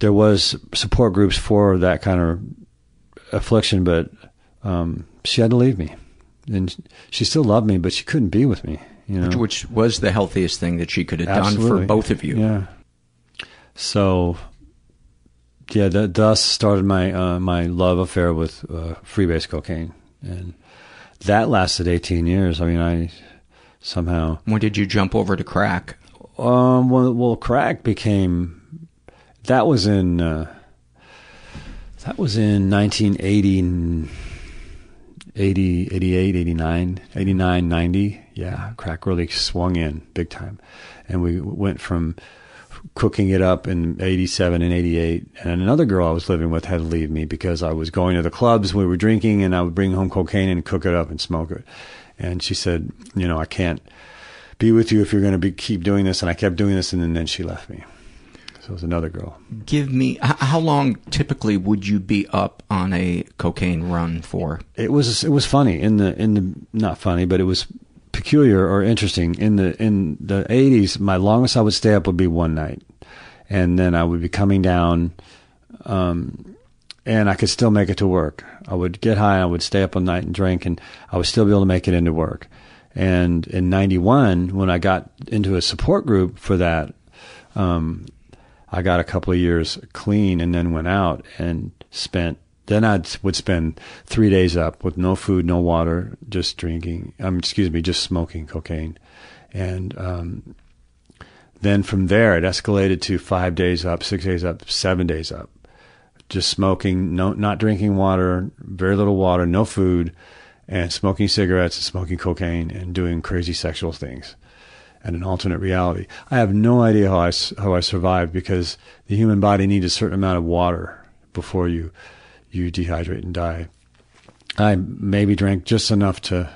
there was support groups for that kind of affliction, but um, she had to leave me and she still loved me, but she couldn't be with me. You know, which, which was the healthiest thing that she could have Absolutely. done for both of you. Yeah. So, yeah, that thus started my uh, my love affair with uh, freebase cocaine, and that lasted 18 years. I mean, I somehow. When did you jump over to crack? Um, well, well crack became. That was in. Uh, that was in 1980. 80, 88, 89, 89, 90. Yeah, crack really swung in big time. And we went from cooking it up in 87 and 88. And another girl I was living with had to leave me because I was going to the clubs, we were drinking, and I would bring home cocaine and cook it up and smoke it. And she said, You know, I can't be with you if you're going to be, keep doing this. And I kept doing this, and then, then she left me. So it was another girl. Give me how long typically would you be up on a cocaine run for? It was it was funny in the in the not funny, but it was peculiar or interesting in the in the 80s. My longest I would stay up would be one night, and then I would be coming down, um, and I could still make it to work. I would get high, I would stay up all night and drink, and I would still be able to make it into work. And in '91, when I got into a support group for that, um, I got a couple of years clean and then went out and spent then I would spend three days up with no food, no water, just drinking. Um, excuse me, just smoking cocaine, and um, then from there it escalated to five days up, six days up, seven days up, just smoking, no, not drinking water, very little water, no food, and smoking cigarettes and smoking cocaine and doing crazy sexual things. And an alternate reality. I have no idea how I, how I survived because the human body needs a certain amount of water before you you dehydrate and die. I maybe drank just enough to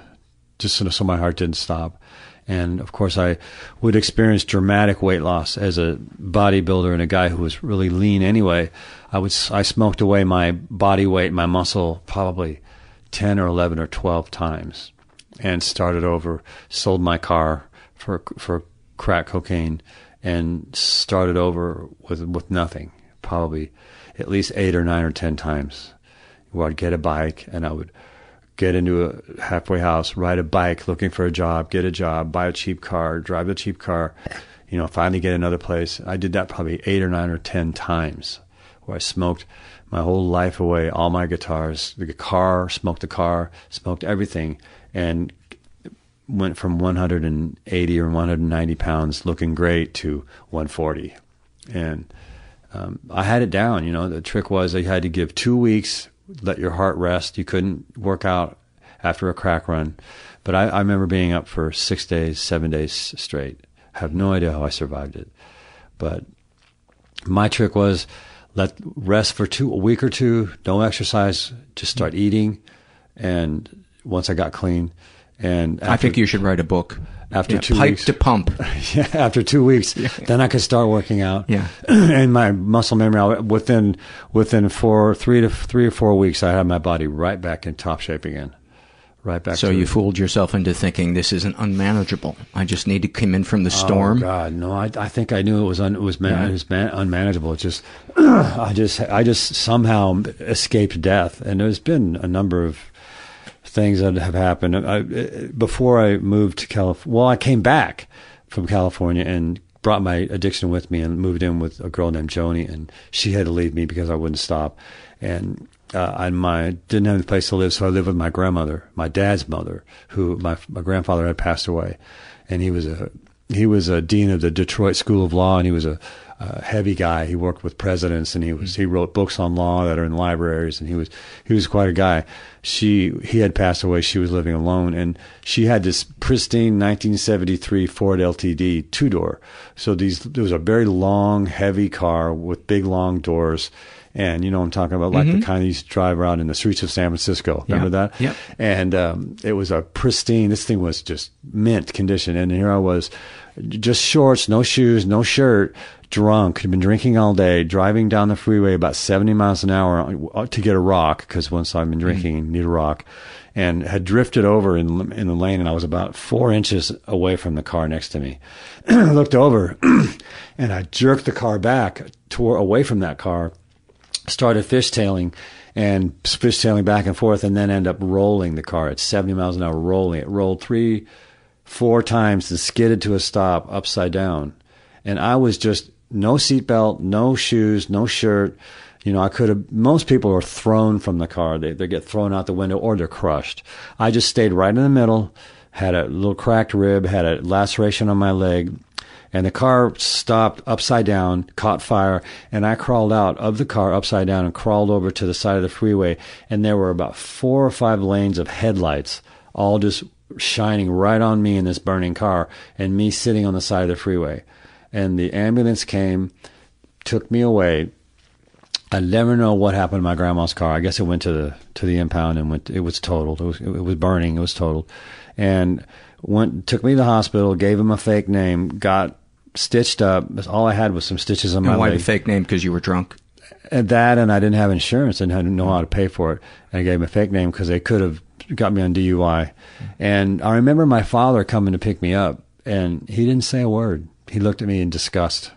just so my heart didn't stop. And of course, I would experience dramatic weight loss as a bodybuilder and a guy who was really lean anyway. I would I smoked away my body weight, my muscle, probably ten or eleven or twelve times, and started over. Sold my car for for crack cocaine, and started over with with nothing. Probably at least eight or nine or ten times. Where I'd get a bike and I would get into a halfway house, ride a bike looking for a job, get a job, buy a cheap car, drive a cheap car, you know, finally get another place. I did that probably eight or nine or ten times where I smoked my whole life away, all my guitars, the car, smoked the car, smoked everything, and went from 180 or 190 pounds looking great to 140. And um, I had it down. You know, the trick was I had to give two weeks, let your heart rest. You couldn't work out after a crack run. But I, I remember being up for six days, seven days straight. I have no idea how I survived it. But my trick was let rest for two a week or two, no exercise, just start eating, and once I got clean, and I think you should write a book. after Yeah, two pipe weeks to pump. <laughs> yeah, after two weeks, then I could start working out. Yeah. <clears throat> and my muscle memory within within four three to three or four weeks, I had my body right back in top shape again, right back. So you fooled yourself into thinking this isn't unmanageable. I just need to come in from the storm. Oh God, no! I, I think I knew it was un, it was, man, Yeah. it was man, unmanageable. It just <clears throat> I just I just somehow escaped death, and there's been a number of things that have happened. I, before I moved to California, well, I came back from California and brought my addiction with me and moved in with a girl named Joni, and she had to leave me because I wouldn't stop, and. Uh, I my didn't have any place to live, so I lived with my grandmother, my dad's mother, who my my grandfather had passed away, and he was a he was a dean of the Detroit School of Law, and he was a, a heavy guy. He worked with presidents, and he was he wrote books on law that are in libraries, and he was he was quite a guy. She he had passed away. She was living alone, and she had this pristine 1973 Ford LTD two door. So these there was a very long, heavy car with big long doors. And you know what I'm talking about, like Mhm. the kind you used to drive around in the streets of San Francisco. Remember Yeah. that? Yep. and um, it was a pristine. This thing was just mint condition, and here I was, just shorts, no shoes, no shirt, drunk. Had been drinking all day, driving down the freeway about seventy miles an hour to get a rock because once I've been mm. drinking, need a rock, and had drifted over in in the lane, and I was about four inches away from the car next to me. I <clears throat> looked over, <clears throat> and I jerked the car back, tore away from that car started fishtailing and fishtailing back and forth and then end up rolling the car at 70 miles an hour rolling it rolled three four times and skidded to a stop upside down. And i was just no seatbelt no shoes no shirt. You know i could have most people are thrown from the car. They, they get thrown out the window or they're crushed. I just stayed right in the middle had a little cracked rib had a laceration on my leg and the car stopped upside down, caught fire, and I crawled out of the car upside down and crawled over to the side of the freeway, and there were about four or five lanes of headlights, all just shining right on me in this burning car, and me sitting on the side of the freeway. And the ambulance came, took me away. I never know what happened to my grandma's car. I guess it went to the to the impound and went. It was totaled. It was it was burning. It was totaled, and went took me to the hospital. Gave him a fake name. Got stitched up. All I had was some stitches on And my why leg. the fake name? Because you were drunk. And that, and I didn't have insurance and I didn't know how to pay for it. And I gave him a fake name because they could have got me on DUI. And I remember my father coming to pick me up, and he didn't say a word. He looked at me in disgust,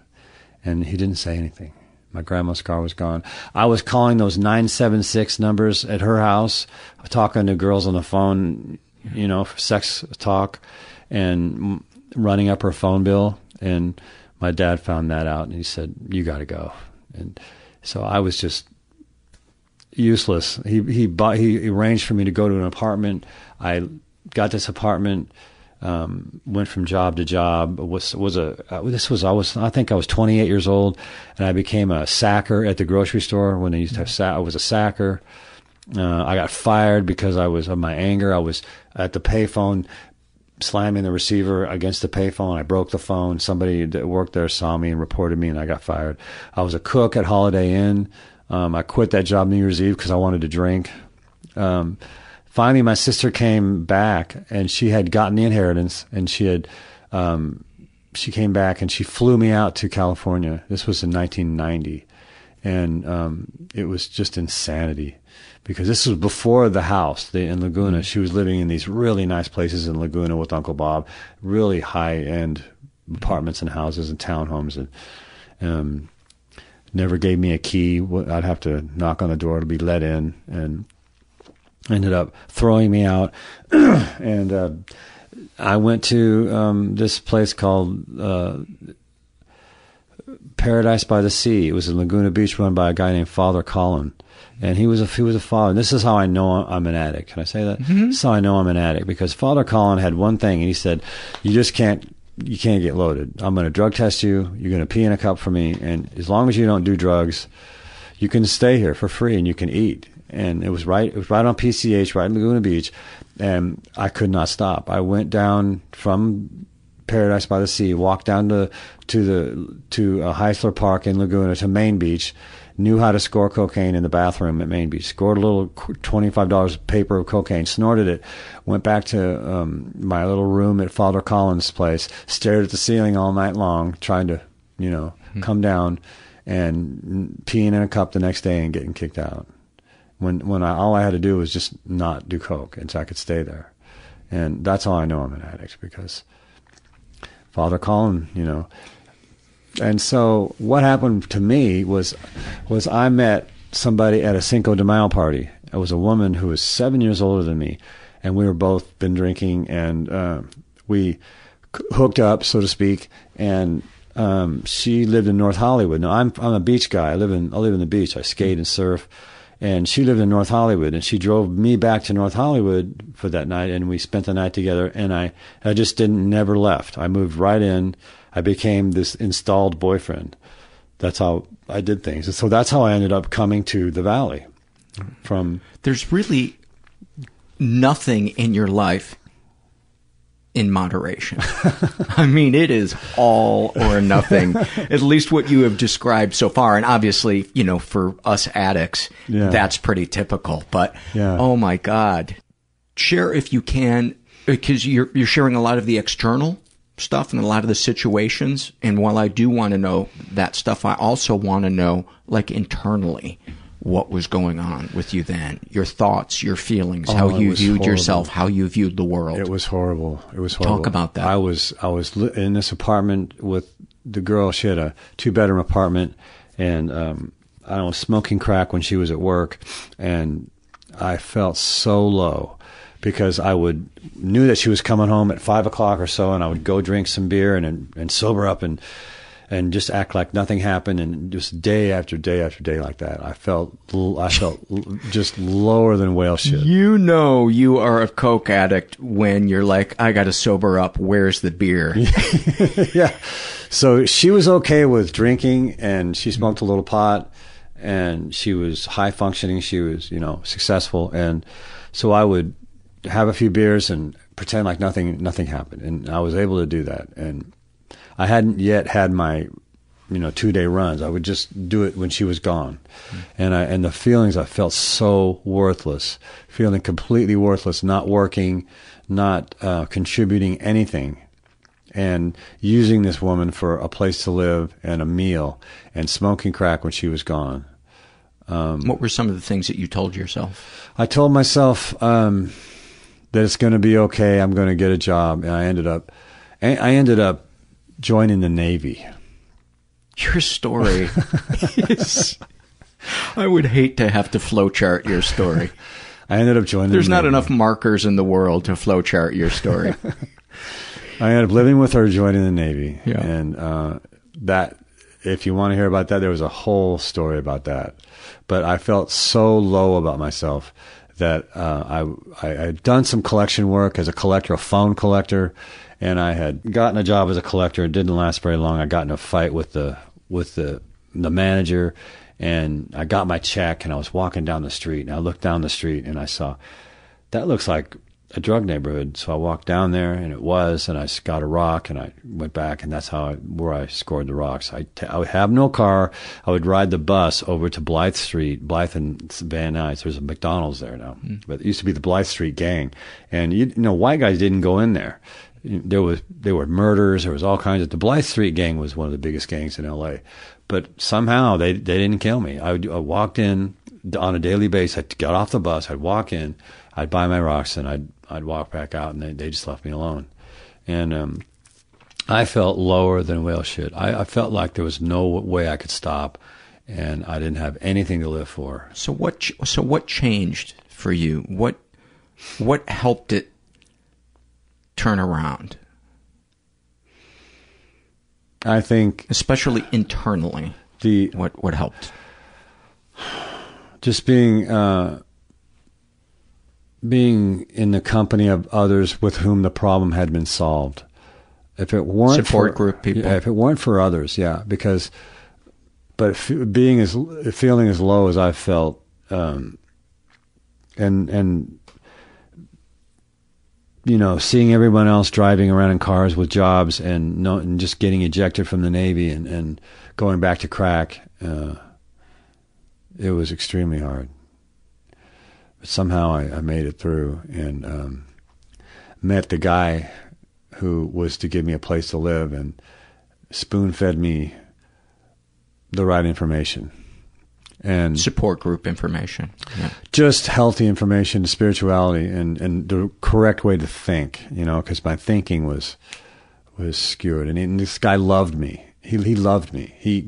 and he didn't say anything. My grandma's car was gone. I was calling those 976 numbers at her house, talking to girls on the phone, you know, sex talk, and running up her phone bill. And my dad found that out, and he said, "You got to go." And so I was just useless. He he bought, he arranged for me to go to an apartment. I got this apartment. Um, went from job to job. Was was a uh, this was I was I think I was 28 years old, and I became a sacker at the grocery store when they used to have sa- I was a sacker. Uh, I got fired because I was of my anger. I was at the payphone slamming the receiver against the payphone. I broke the phone. Somebody that worked there saw me and reported me, and I got fired. I was a cook at Holiday Inn. Um, I quit that job New Year's Eve because I wanted to drink. Um, finally, my sister came back, and she had gotten the inheritance, and she had. Um, she came back and she flew me out to California. This was in 1990, and um, it was just insanity because this was before the house the, in Laguna. She was living in these really nice places in Laguna with Uncle Bob, really high end apartments and houses and townhomes, and um, never gave me a key. I'd have to knock on the door to be let in, and ended up throwing me out, <clears throat> and. Uh, I went to um, this place called uh, Paradise by the Sea. It was in Laguna Beach, run by a guy named Father Colin, and he was a he was a father. This is how I know I'm an addict. Can I say that? Mm-hmm. This is how I know I'm an addict because Father Colin had one thing, and he said, "You just can't." You can't get loaded. I'm going to drug test you. You're going to pee in a cup for me, and as long as you don't do drugs, you can stay here for free and you can eat. And it was right. It was right on PCH, right in Laguna Beach and I could not stop. I went down from Paradise by the Sea, walked down to to the to uh, Heisler Park in Laguna to Main Beach. Knew how to score cocaine in the bathroom at Main Beach. Scored a little twenty five dollars paper of cocaine. Snorted it. Went back to um, my little room at Father Collins' place. Stared at the ceiling all night long, trying to you know mm-hmm. come down and peeing in a cup the next day and getting kicked out when when I, all I had to do was just not do coke, and so I could stay there, and that's how I know I'm an addict because Father Collins, you know, and so what happened to me was was I met somebody at a Cinco de Mayo party. It was a woman who was seven years older than me, and we were both been drinking, and uh, we hooked up, so to speak, and. Um, she lived in North Hollywood. Now I'm I'm a beach guy. I live in I live in the beach. I skate and surf and she lived in North Hollywood, and she drove me back to North Hollywood for that night, and we spent the night together. And I, I just didn't never left. I moved right in. I became this installed boyfriend. That's how I did things, and so that's how I ended up coming to the Valley. From there's really nothing in your life in moderation. <laughs> I mean, it is all or nothing, <laughs> at least what you have described so far. And obviously, you know, for us addicts, yeah. that's pretty typical. But yeah. oh my God, share if you can, because you're, you're sharing a lot of the external stuff and a lot of the situations. And while I do want to know that stuff, I also want to know, like, internally what was going on with you then, your thoughts, your feelings, oh, how you viewed horrible. yourself, how you viewed the world. It was horrible. It was horrible. Talk about that. I was I was in this apartment with the girl. She had a two bedroom apartment, and um, I was smoking crack when she was at work, and I felt so low because I would knew that she was coming home at five o'clock or so, and I would go drink some beer and and, and sober up and and just act like nothing happened and just day after day after day like that. I felt I felt just lower than whale shit. You know you are a coke addict when you're like I got to sober up. Where's the beer? <laughs> yeah. So she was okay with drinking and she smoked a little pot and she was high functioning. She was, you know, successful and so I would have a few beers and pretend like nothing nothing happened and I was able to do that and I hadn't yet had my you know two day runs. I would just do it when she was gone, mm-hmm. and I and the feelings I felt so worthless, feeling completely worthless, not working, not uh, contributing anything, and using this woman for a place to live and a meal, and smoking crack when she was gone. Um, what were some of the things that you told yourself? I told myself um, that it's going to be okay. I'm going to get a job, and I ended up, I ended up joining the Navy. Your story is. I would hate to have to flowchart your story. I ended up joining. There's the not enough markers in the world to flowchart your story. <laughs> I ended up living with her, joining the Navy, yeah. and uh, that. If you want to hear about that, there was a whole story about that. But I felt so low about myself that uh, I, I had done some collection work as a collector, a phone collector, and I had gotten a job as a collector. It didn't last very long. I got in a fight with the with the the manager, and I got my check. And I was walking down the street, and I looked down the street, and I saw that looks like a drug neighborhood. So I walked down there, and it was, and I got a rock, and I went back, and that's how I, where I scored the rocks. I, t- I would have no car. I would ride the bus over to Blythe Street, Blythe and Van Nuys. There's a McDonald's there now, hmm. but it used to be the Blythe Street gang, and you, you know white guys didn't go in there. There was there were murders. There was all kinds of. The Blythe Street gang was one of the biggest gangs in L.A. But somehow they they didn't kill me. I, would, I walked in on a daily basis. I'd get off the bus. I'd walk in. I'd buy my rocks and I'd I'd walk back out, and they they just left me alone. And um, I felt lower than whale shit. I, I felt like there was no way I could stop, and I didn't have anything to live for. So what? ch- So what changed for you? What? What helped it turn around? I think, especially internally, the what what helped? <sighs> Just being uh, being in the company of others with whom the problem had been solved. If it weren't Support for, group people. yeah, if it weren't for others, yeah, because but f- being as feeling as low as I felt, um, and and you know, seeing everyone else driving around in cars with jobs and no, and just getting ejected from the Navy and, and going back to crack, uh, it was extremely hard. But somehow I, I made it through and um, met the guy who was to give me a place to live and spoon fed me the right information and support group information. Yeah. just healthy information, spirituality, and and the correct way to think. You know, because my thinking was was skewed, and, he, and this guy loved me. He he loved me. He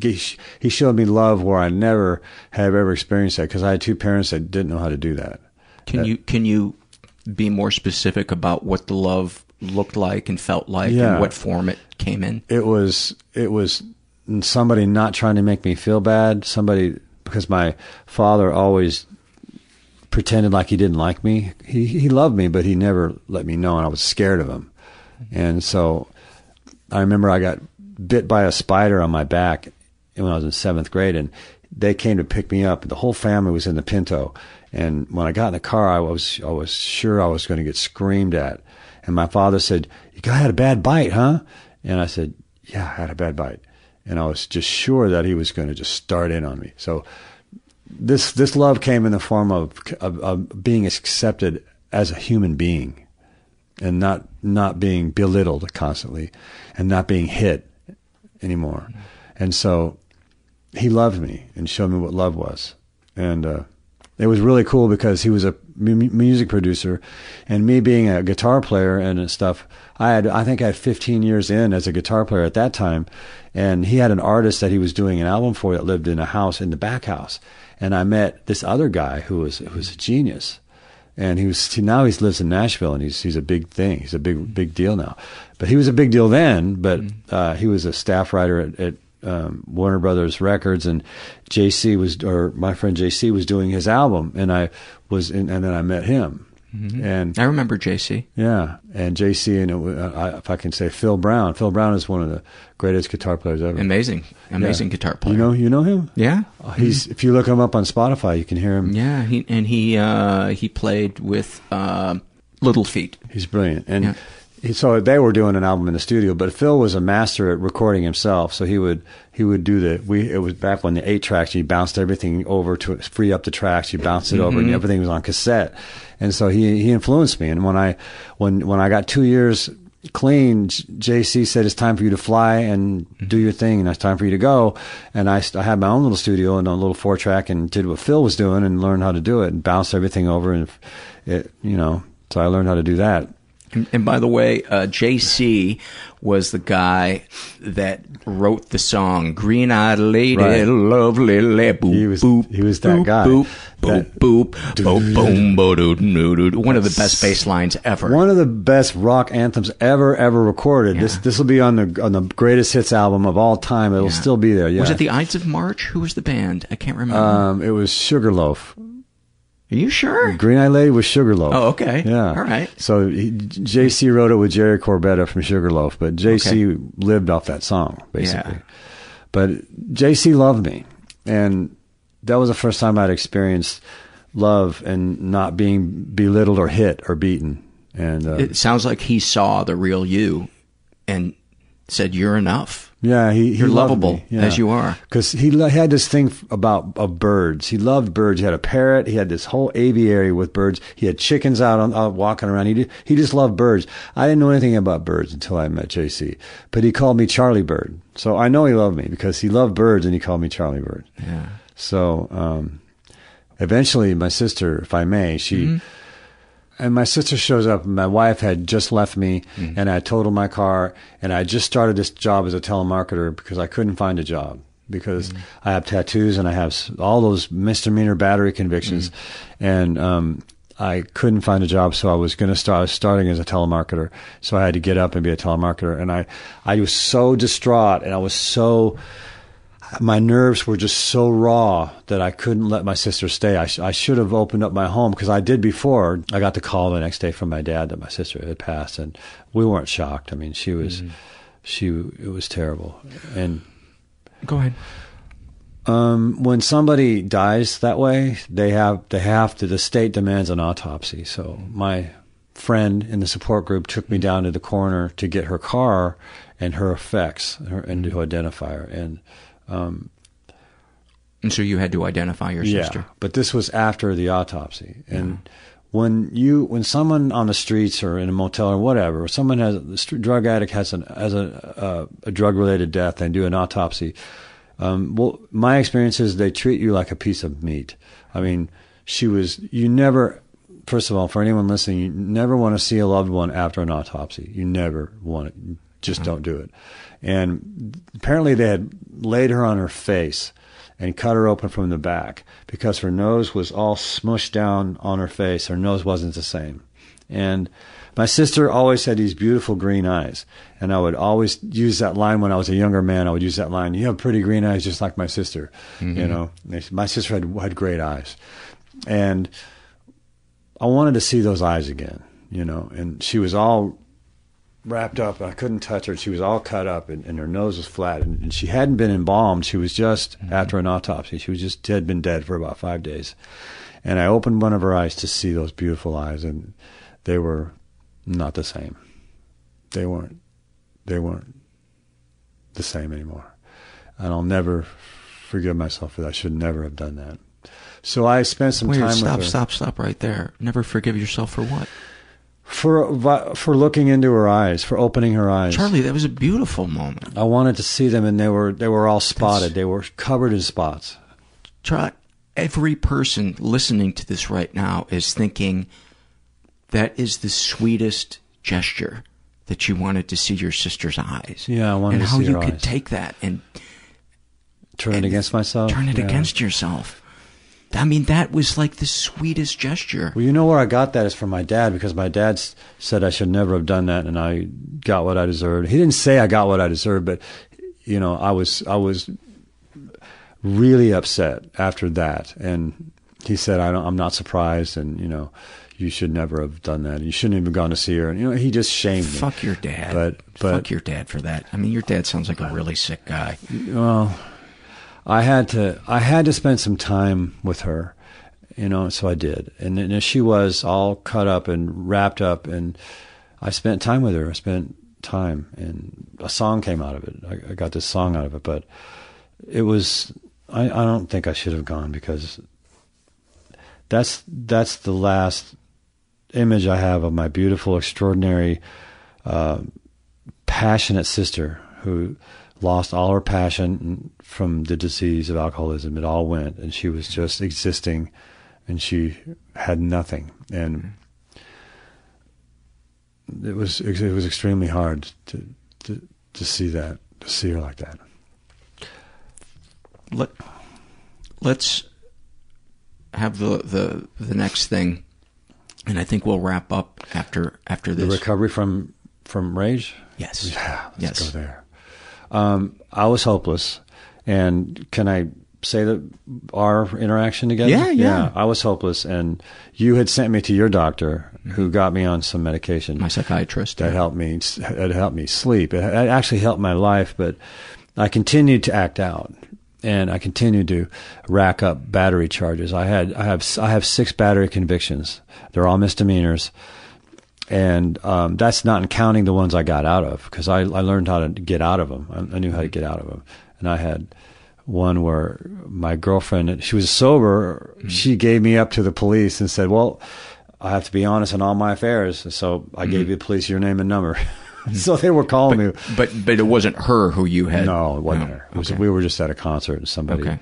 he showed me love where I never have ever experienced that because I had two parents that didn't know how to do that. Can That- you can you be more specific about what the love looked like and felt like Yeah. and what form it came in? It was it was somebody not trying to make me feel bad. Somebody because my father always pretended like he didn't like me. He he loved me, but he never let me know, and I was scared of him. And so I remember I got bit by a spider on my back when I was in seventh grade, and they came to pick me up. The whole family was in the Pinto, and when I got in the car, I was I was sure I was going to get screamed at. And my father said, "You had a bad bite, huh?" And I said, "Yeah, I had a bad bite." And I was just sure that he was going to just start in on me. So this this love came in the form of, of, of being accepted as a human being, and not not being belittled constantly, and not being hit anymore. And so he loved me and showed me what love was, and uh, it was really cool because he was a mu- music producer, and me being a guitar player and stuff. I had I think I had 15 years in as a guitar player at that time, and he had an artist that he was doing an album for that lived in a house in the back house, and I met this other guy who was who was a genius, and he was now he lives in Nashville and he's he's a big thing. He's a big big deal now, but he was a big deal then. But uh, he was a staff writer at, at um, Warner Brothers Records, and JC was or my friend JC was doing his album, and I was in, and then I met him. Mhm. And I remember JC. yeah, and JC and it, uh, I, if I can say Phil Brown. Phil Brown is one of the greatest guitar players ever. Amazing, amazing guitar player. You know, you know him. Yeah, Uh, He's if you look him up on Spotify, you can hear him. Yeah, he and he uh, he played with uh, Little Feat. He's brilliant, and Yeah. he, so they were doing an album in the studio. But Phil was a master at recording himself, so he would he would do the we. It was back when the eight tracks, you bounced everything over to free up the tracks. You bounced it over, and Mhm. everything was on cassette. And so he he influenced me. And when I when when I got two years clean, JC said it's time for you to fly and do your thing, and it's time for you to go. And I, I had my own little studio and a little four track, and did what Phil was doing, and learned how to do it, and bounced everything over, and it you know. So I learned how to do that. And, and by the way, uh, JC was the guy that wrote the song "Green Eyed Lady, Right. Lovely Lady." Boop, He was boop, he was that boop, guy. Boop, That- boop, boop, boop, boom, bo, doo, doo, doo, doo. One of the best bass lines ever. One of the best rock anthems ever ever recorded. This this will be on the on the greatest hits album of all time. It'll still be there. Yeah. Was it the Ides of March? Who was the band? I can't remember. Um, it was Sugarloaf. Are you sure? Green Eye Lady was Sugarloaf. Oh, okay. Yeah. All right. So he, JC wrote it with Jerry Corbetta from Sugarloaf, but JC lived off that song basically. Yeah. But JC loved me, and that was the first time I'd experienced love and not being belittled or hit or beaten. And uh, It sounds like he saw the real you and said, "You're enough." Yeah, he, he You're loved lovable me, yeah. as you are. Because he had this thing about of birds. He loved birds. He had a parrot. He had this whole aviary with birds. He had chickens out on out walking around. He did, he just loved birds. I didn't know anything about birds until I met JC. But he called me Charlie Bird. So I know he loved me because he loved birds and he called me Charlie Bird. Yeah. So um, eventually, my sister, if I may, she. Mm-hmm. And my sister shows up. And my wife had just left me, Mm-hmm. and I totaled my car. And I just started this job as a telemarketer because I couldn't find a job because Mm-hmm. I have tattoos and I have all those misdemeanor battery convictions, Mm-hmm. and um, I couldn't find a job. So I was going to start I was starting as a telemarketer. So I had to get up and be a telemarketer. And I I was so distraught, and I was so my nerves were just so raw that I couldn't let my sister stay. I, sh- I should have opened up my home because I did before. I got the call the next day from my dad that my sister had passed, and we weren't shocked. I mean, she was, mm-hmm. she it was terrible. And Go ahead. um, when somebody dies that way, they have they have to. The state demands an autopsy. So my friend in the support group took me mm-hmm. down to the coroner to get her car and her effects her, and to identify her mm-hmm. and. Um, And so you had to identify your yeah, sister. but this was after the autopsy. And when you when someone on the streets or in a motel or whatever, someone has a drug addict has an has a uh, a drug related death and do an autopsy. Um, well, my experience is they treat you like a piece of meat. I mean, she was you never. First of all, for anyone listening, you never want to see a loved one after an autopsy. You never want it. Just don't do it. And apparently, they had laid her on her face and cut her open from the back because her nose was all smushed down on her face. Her nose wasn't the same. And my sister always had these beautiful green eyes. And I would always use that line when I was a younger man. I would use that line, You have pretty green eyes just like my sister. You mm-hmm. know, my sister had, had great eyes. And I wanted to see those eyes again, you know. And she was all wrapped up. I couldn't touch her. She was all cut up, and, and her nose was flat. And, and she hadn't been embalmed. She was just mm-hmm. after an autopsy. She was just had been dead for about five days. And I opened one of her eyes to see those beautiful eyes, and they were not the same. They weren't. They weren't the same anymore. And I'll never forgive myself for that. I should never have done that. So I spent some Wait, time stop, stop, stop right there. Never forgive yourself for what? For for looking into her eyes, for opening her eyes. Charlie, that was a beautiful moment. I wanted to see them, and they were they were all spotted. they were covered in spots. Try every person listening to this right now is thinking that is the sweetest gesture that you wanted to see your sister's eyes. Yeah, I wanted and to see her eyes. And how you could take that and Turn it against myself. turn it Yeah. against yourself. I mean, that was like the sweetest gesture. Well, you know where I got that is from my dad because my dad said I should never have done that, and I got what I deserved. He didn't say I got what I deserved, but you know, I was I was really upset after that, and he said I don't, I'm not surprised, and you know, you should never have done that. You shouldn't have even gone to see her, and you know, he just shamed me. Fuck your dad. But but Fuck your dad for that. I mean, your dad sounds like a really sick guy. well, I had to I had to spend some time with her, you know, so I did. And she was all cut up and wrapped up, and I spent time with her. I spent time, and a song came out of it. I, I got this song out of it, but it was I, I don't think I should have gone because that's that's the last image I have of my beautiful, extraordinary, uh, passionate sister who lost all her passion from the disease of alcoholism. It all went, and she was just existing, and she had nothing, and it was it was extremely hard to to to see that to see her like that. Let let's have the the the next thing, and I think we'll wrap up after after The this. recovery from from rage. Yes. Yeah. Let's Yes. go there. Um, I was hopeless, and can I say that our interaction together? Yeah, yeah. I was hopeless, and you had sent me to your doctor, who got me on some medication. My psychiatrist that yeah. helped me. It helped me sleep. It, it actually helped my life, but I continued to act out, and I continued to rack up battery charges. I had I have I have six battery convictions. They're all misdemeanors, and um, that's not counting the ones I got out of because I, I learned how to get out of them. I, I knew how to get out of them, and I had one where my girlfriend, she was sober, Mm-hmm. she gave me up to the police and said, "Well, I have to be honest in all my affairs, so I gave the police your name and number." <laughs> so they were calling me. Mm-hmm. But but it wasn't her who you had. No, it wasn't No. her. It was, Okay. We were just at a concert and somebody Okay.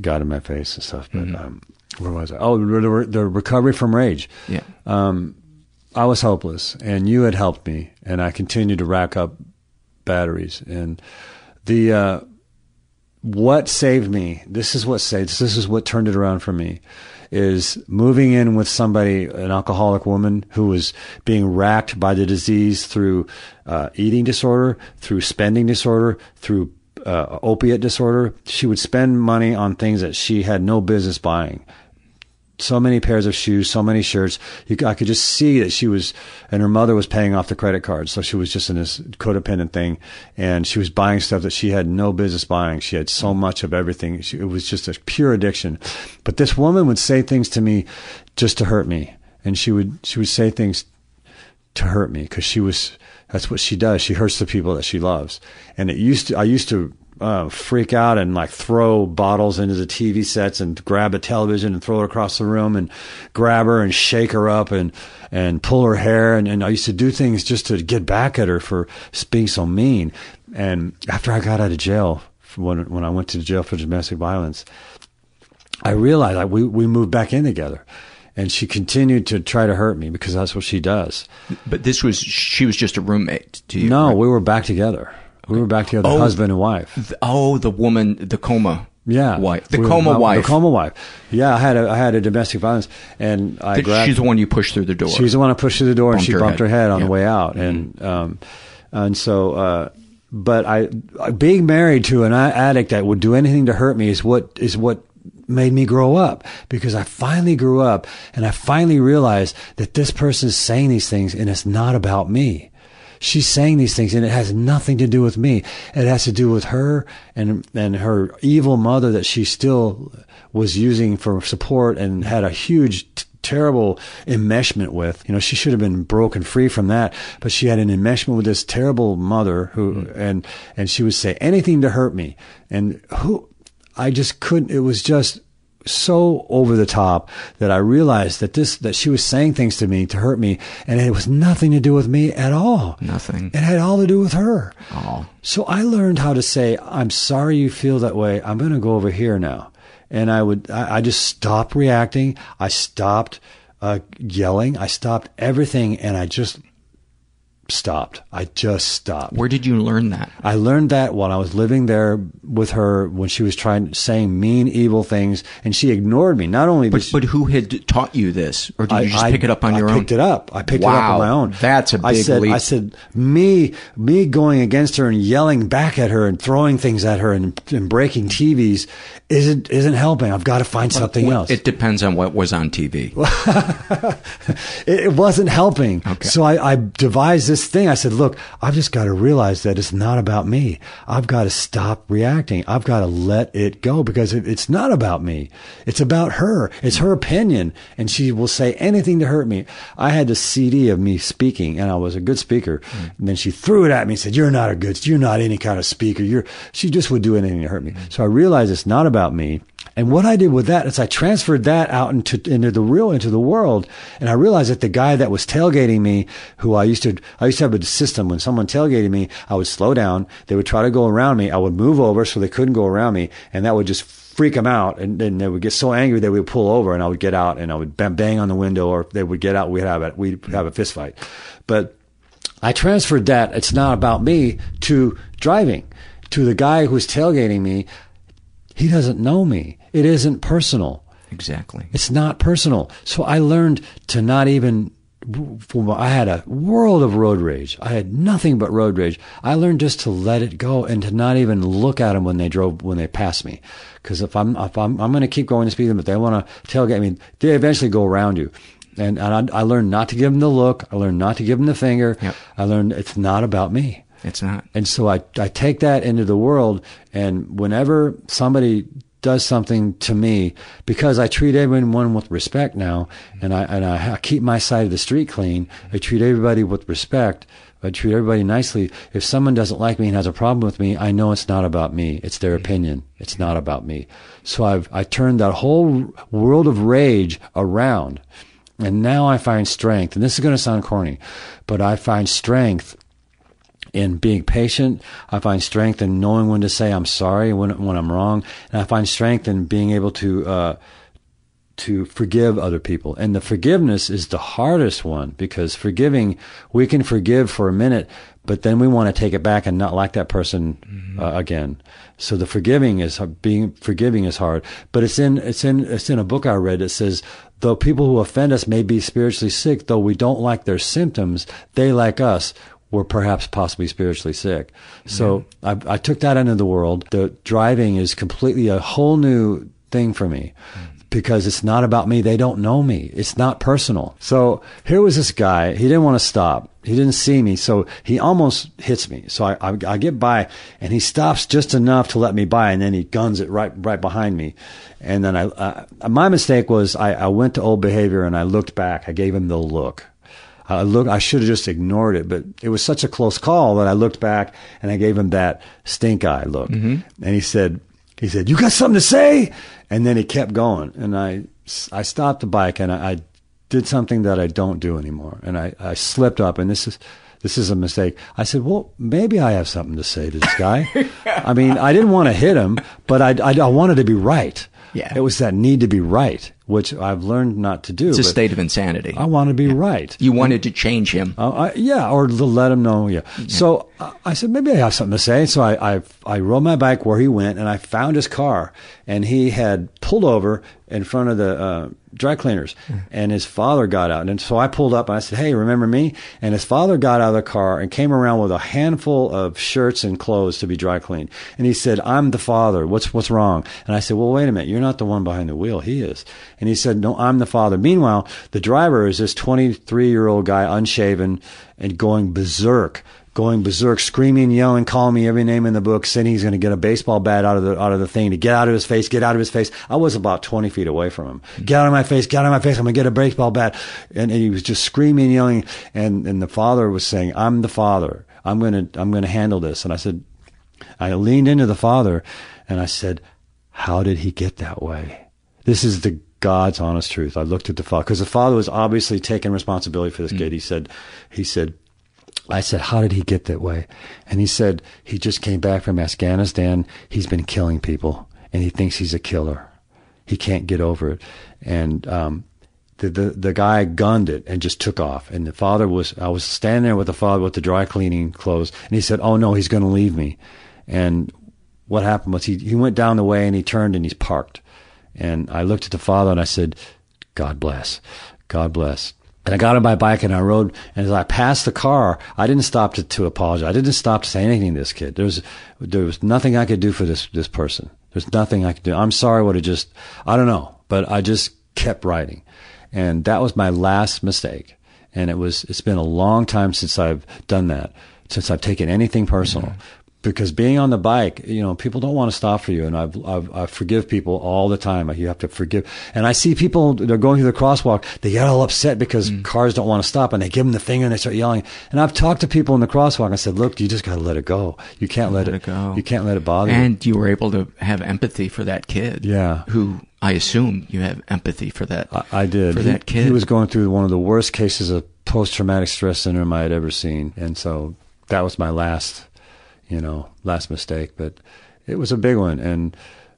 got in my face and stuff. But Mm-hmm. um, where was I? Oh, the recovery from rage. Yeah. Um, I was hopeless, and you had helped me, and I continued to rack up batteries. And the uh, what saved me. This is what saved. This is what turned it around for me. Is moving in with somebody, an alcoholic woman who was being racked by the disease through uh, eating disorder, through spending disorder, through uh, opiate disorder. She would spend money on things that she had no business buying so many pairs of shoes, so many shirts. You, I could just see that she was, and her mother was paying off the credit card. So she was just in this codependent thing, and she was buying stuff that she had no business buying. She had so much of everything. She, it was just a pure addiction. But this woman would say things to me just to hurt me, and she would she would say things to hurt me because she was that's what she does. She hurts the people that she loves, and it used to I used to uh, freak out and like throw bottles into the TV sets and grab a television and throw it across the room and grab her and shake her up and and pull her hair and, and I used to do things just to get back at her for being so mean. And after I got out of jail, when when I went to jail for domestic violence, I realized like we we moved back in together. And she continued to try to hurt me because that's what she does. But this was she was just a roommate to you. No, right? we were back together. We were back together, Oh. husband and wife. Th- Oh, the woman, the coma. Yeah, wife, the We coma uh, wife. The coma wife. Yeah, I had a I had a domestic violence, and I grabbed. she's the one you pushed through the door. She's the one I pushed through the door, and she her bumped head. her head on Yeah. Mm-hmm. the way out, and um, and so. Uh, but I, being married to an addict that would do anything to hurt me is what is what made me grow up because I finally grew up and I finally realized that this person is saying these things and it's not about me. She's saying these things and it has nothing to do with me. It has to do with her and, and her evil mother that she still was using for support and had a huge t- terrible enmeshment with. You know, she should have been broken free from that, but she had an enmeshment with this terrible mother who, hmm. and, and she would say anything to hurt me. And who, I just couldn't, it was just so over the top that I realized that this, that she was saying things to me to hurt me and it was nothing to do with me at all. Nothing. It had all to do with her. Oh. So I learned how to say, I'm sorry you feel that way. I'm going to go over here now. And I would, I, I just stopped reacting. I stopped uh, yelling. I stopped everything and I just stopped. I just stopped. Where did you learn that? I learned that while I was living there with her when she was trying, to saying mean, evil things and she ignored me. Not only But, but who had taught you this? Or did you just I- pick it up on I your own? I picked it up. I picked it up on my own. That's a big said, leap. I said, me, me going against her and yelling back at her and throwing things at her and, and breaking TVs isn't, isn't helping. I've got to find something Well, else. It depends on what was on TV. <laughs> it, it wasn't helping. Okay. So I, I devised this thing. I said, look, I've just got to realize that it's not about me. I've got to stop reacting. I've got to let it go because it, it's not about me. It's about her. It's her opinion. And she will say anything to hurt me. I had the CD of me speaking and I was a good speaker. Mm. And then she threw it at me and said, you're not a good, you're not any kind of speaker. You're, she just would do anything to hurt me. Mm. So I realized it's not about me. And what I did with that is I transferred that out into into the real into the world, and I realized that the guy that was tailgating me, who I used to I used to have a system. When someone tailgated me, I would slow down, they would try to go around me, I would move over so they couldn't go around me, and that would just freak them out, and then they would get so angry they would pull over, and I would get out, and I would bang, bang on the window, or they would get out, we'd have we'd have a fist fight, but I transferred that. It's not about me to driving. To the guy who's tailgating me. He doesn't know me. It isn't personal. Exactly. It's not personal. So I learned to not even. I had a world of road rage. I had nothing but road rage. I learned just to let it go and to not even look at them when they drove when they passed me. Because if I'm if I'm I'm going to keep going to speed them, but they want to tailgate me, they eventually go around you. And, and I, I learned not to give them the look. I learned not to give them the finger. Yep. I learned it's not about me. It's not. And so I, I take that into the world, and whenever somebody does something to me because I treat everyone with respect now, and I and I, I keep my side of the street clean. I treat everybody with respect. I treat everybody nicely. If someone doesn't like me and has a problem with me, I know it's not about me. It's their opinion. It's not about me. So I've I turned that whole world of rage around, and now I find strength. And this is going to sound corny, but I find strength in being patient. I find strength in knowing when to say I'm sorry when when I'm wrong, and I find strength in being able to uh, to forgive other people. And the forgiveness is the hardest one because forgiving we can forgive for a minute, but then we want to take it back and not like that person mm-hmm. uh, again. So the forgiving is being forgiving is hard, but it's in it's in it's in a book I read that says though people who offend us may be spiritually sick, though we don't like their symptoms, they like us were perhaps possibly spiritually sick. So I, I, took that into the world. The driving is completely a whole new thing for me because it's not about me. They don't know me. It's not personal. So here was this guy. He didn't want to stop. He didn't see me. So he almost hits me. So I, I, I get by and he stops just enough to let me by and then he guns it right, right behind me. And then I, uh, my mistake was I, I went to old behavior and I looked back. I gave him the look. I look, I should have just ignored it, but it was such a close call that I looked back and I gave him that stink eye look. Mm-hmm. And he said, he said, you got something to say? And then he kept going. And I, I stopped the bike and I, I did something that I don't do anymore. And I, I slipped up and this is, this is a mistake. I said, well, maybe I have something to say to this guy. <laughs> I mean, I didn't want to hit him, but I, I, I wanted to be right. Yeah. It was that need to be right, which I've learned not to do. It's a state of insanity. I want to be yeah. right. You wanted to change him. Uh, I, yeah, or to let him know. Yeah. yeah. So uh, I said, maybe I have something to say. So I, I, I rode my bike where he went and I found his car and he had pulled over in front of the, uh, dry cleaners. And his father got out. And so I pulled up and I said, Hey, remember me? And his father got out of the car and came around with a handful of shirts and clothes to be dry cleaned. And he said, I'm the father. What's, what's wrong? And I said, Well, wait a minute. You're not the one behind the wheel. He is. And he said, No, I'm the father. Meanwhile, the driver is this 23 year old guy, unshaven and going berserk going berserk, screaming, yelling, calling me every name in the book, saying he's going to get a baseball bat out of the out of the thing to get out of his face, get out of his face. I was about twenty feet away from him. Get out of my face, get out of my face. I'm going to get a baseball bat, and, and he was just screaming, yelling, and and the father was saying, "I'm the father. I'm going to I'm going to handle this." And I said, I leaned into the father, and I said, "How did he get that way?" This is the God's honest truth. I looked at the father because the father was obviously taking responsibility for this mm. kid. He said, he said, I said, how did he get that way? And he said, he just came back from Afghanistan. He's been killing people and he thinks he's a killer. He can't get over it. And, um, the, the, the guy gunned it and just took off. And the father was, I was standing there with the father with the dry cleaning clothes and he said, Oh no, he's going to leave me. And what happened was he, he went down the way and he turned and he's parked. And I looked at the father and I said, God bless. God bless. And I got on my bike and I rode. And as I passed the car, I didn't stop to, to apologize. I didn't stop to say anything to this kid. There was, there was nothing I could do for this, this person. There's nothing I could do. I'm sorry what it just, I don't know, but I just kept riding. And that was my last mistake. And it was, it's been a long time since I've done that, since I've taken anything personal. Mm-hmm because being on the bike, you know, people don't want to stop for you. And I've, I've, I forgive people all the time. You have to forgive. And I see people, they're going through the crosswalk. They get all upset because mm. cars don't want to stop and they give them the finger and they start yelling. And I've talked to people in the crosswalk. I said, look, you just got to let it go. You can't let, let it, go. You can't let it bother and you. And you were able to have empathy for that kid. Yeah. Who I assume you have empathy for that. I, I did. For he, that kid. He was going through one of the worst cases of post traumatic stress syndrome I had ever seen. And so that was my last you know, last mistake, but it was a big one. And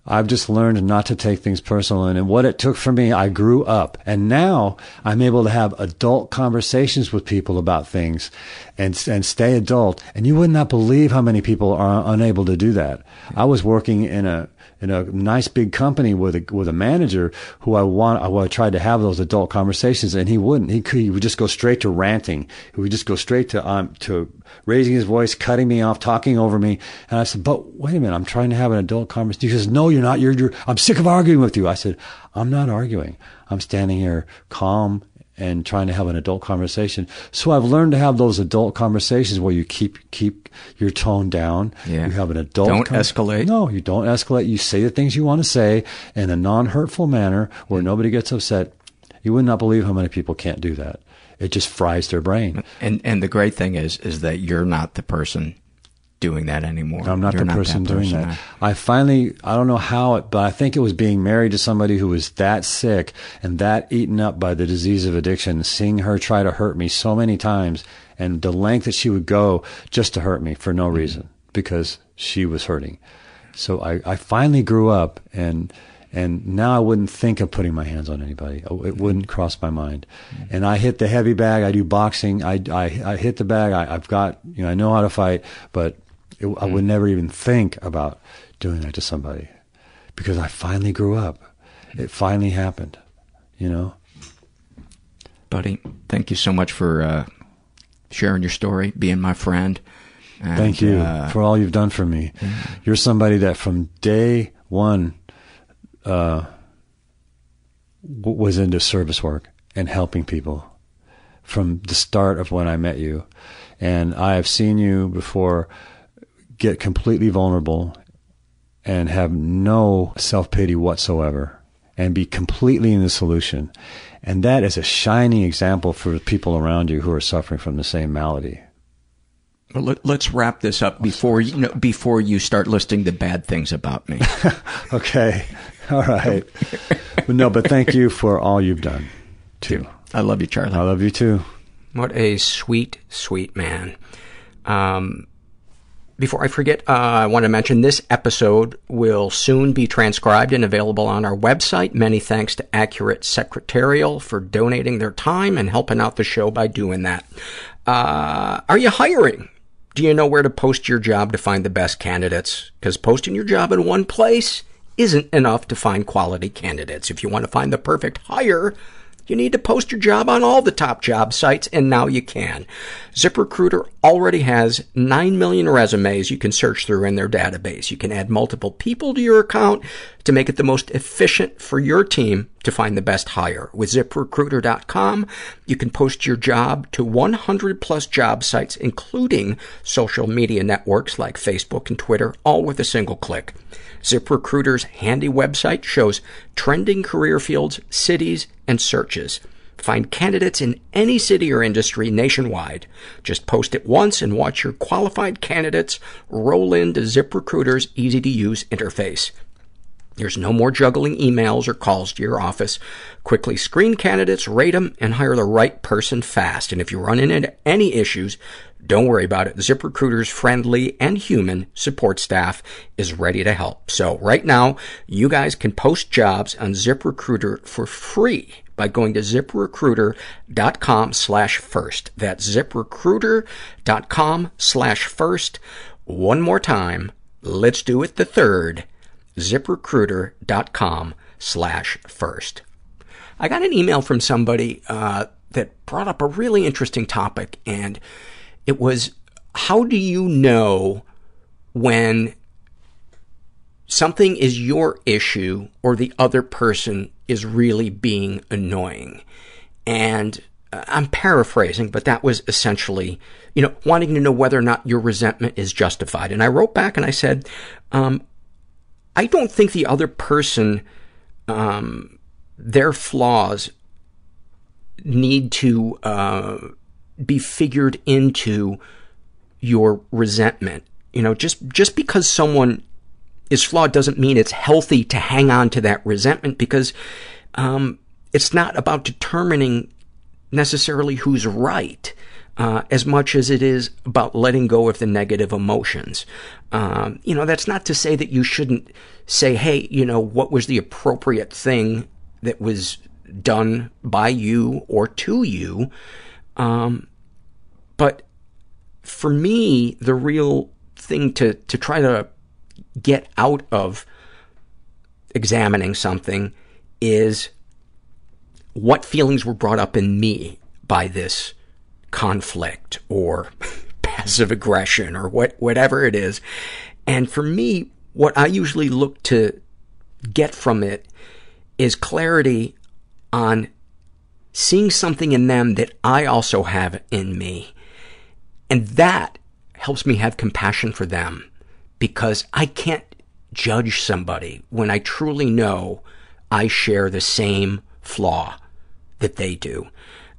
I've just learned not to take things personal. And what it took for me, I grew up. And now I'm able to have adult conversations with people about things and, and stay adult. And you would not believe how many people are unable to do that. I was working in a, in a nice big company with a with a manager who I want I tried to have those adult conversations and he wouldn't. He could he would just go straight to ranting. He would just go straight to um to raising his voice cutting me off talking over me. And I said but wait a minute I'm trying to have an adult conversation he says no you're not. You're, you're I'm sick of arguing with you. I said I'm not arguing. I'm standing here calm and trying to have an adult conversation. So I've learned to have those adult conversations where you keep keep your tone down. Yeah. You have an adult. Don't escalate. No, you don't escalate. You say the things you want to say in a non-hurtful manner where mm-hmm. nobody gets upset. You would not believe how many people can't do that. It just fries their brain. And and the great thing is is that you're not the person doing that anymore. I'm not You're the person that doing that. I finally, I don't know how it, but I think it was being married to somebody who was that sick and that eaten up by the disease of addiction, seeing her try to hurt me so many times and the length that she would go just to hurt me for no mm-hmm. reason because she was hurting. So I, I finally grew up and, and now I wouldn't think of putting my hands on anybody. Oh, it wouldn't mm-hmm. cross my mind. Mm-hmm. And I hit the heavy bag. I do boxing. I, I, I hit the bag. I, I've got, you know, I know how to fight, but it, I would never even think about doing that to somebody because I finally grew up. It finally happened, you know? Buddy, thank you so much for uh, sharing your story, being my friend. And, Thank you uh, for all you've done for me. You're somebody that from day one uh, w- was into service work and helping people from the start of when I met you. And I have seen you before get completely vulnerable and have no self pity whatsoever and be completely in the solution. And that is a shining example for the people around you who are suffering from the same malady. Well, let, let's wrap this up before you know, before you start listing the bad things about me. <laughs> okay. All right. but no, but thank you for all you've done, too. I love you, Charlie. I love you, too. What a sweet, sweet man. Um, before I forget, uh, I want to mention this episode will soon be transcribed and available on our website. Many thanks to Accurate Secretarial for donating their time and helping out the show by doing that. Uh, are you hiring? Do you know where to post your job to find the best candidates? Because posting your job in one place isn't enough to find quality candidates. If you want to find the perfect hire, you need to post your job on all the top job sites, and now you can. ZipRecruiter already has 9 million resumes you can search through in their database. You can add multiple people to your account to make it the most efficient for your team to find the best hire. With ZipRecruiter.com, you can post your job to 100 plus job sites, including social media networks like Facebook and Twitter, all with a single click. ZipRecruiter's handy website shows trending career fields, cities, and searches. Find candidates in any city or industry nationwide. Just post it once and watch your qualified candidates roll into ZipRecruiter's easy-to-use interface. There's no more juggling emails or calls to your office. Quickly screen candidates, rate them, and hire the right person fast. And if you run into any issues, don't worry about it. ZipRecruiter's friendly and human support staff is ready to help. So right now, you guys can post jobs on ZipRecruiter for free by going to ziprecruiter.com slash first. That's ziprecruiter.com slash first. One more time. Let's do it the third ziprecruiter.com slash first. I got an email from somebody uh, that brought up a really interesting topic, and it was, how do you know when something is your issue or the other person is really being annoying? And I'm paraphrasing, but that was essentially, you know, wanting to know whether or not your resentment is justified. And I wrote back and I said, um, I don't think the other person, um, their flaws need to uh, be figured into your resentment. You know, just just because someone is flawed doesn't mean it's healthy to hang on to that resentment because um, it's not about determining necessarily who's right. Uh, as much as it is about letting go of the negative emotions. Um, you know, that's not to say that you shouldn't say, hey, you know, what was the appropriate thing that was done by you or to you. Um, but for me, the real thing to, to try to get out of examining something is what feelings were brought up in me by this conflict or <laughs> passive aggression or what, whatever it is. And for me, what I usually look to get from it is clarity on seeing something in them that I also have in me. And that helps me have compassion for them because I can't judge somebody when I truly know I share the same flaw that they do.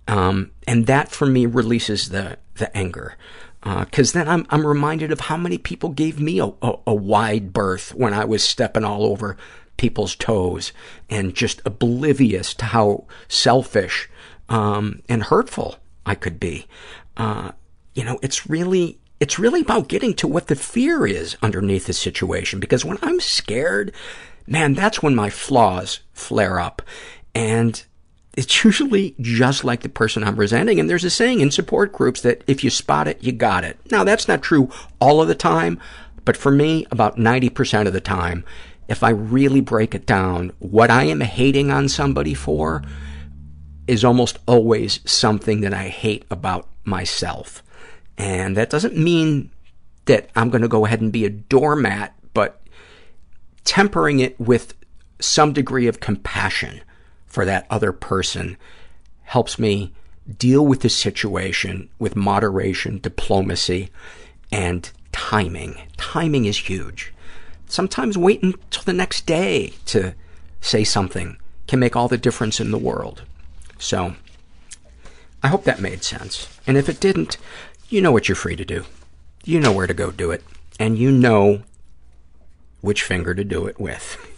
Um, and that for me releases the, the anger. Because uh, then I'm, I'm reminded of how many people gave me a, a, a wide berth when I was stepping all over people's toes and just oblivious to how selfish um, and hurtful I could be. Uh, you know, it's really it's really about getting to what the fear is underneath the situation because when I'm scared, man, that's when my flaws flare up. And it's <laughs> usually just like the person I'm resenting. And there's a saying in support groups that if you spot it, you got it. Now, that's not true all of the time, but for me, about 90% of the time, if I really break it down, what I am hating on somebody for is almost always something that I hate about myself. And that doesn't mean that I'm going to go ahead and be a doormat, but tempering it with some degree of compassion for that other person helps me deal with the situation with moderation, diplomacy, and timing. Timing is huge. Sometimes waiting until the next day to say something can make all the difference in the world. So, I hope that made sense. And if it didn't, you know what you're free to do. You know where to go do it. And you know which finger to do it with. <laughs>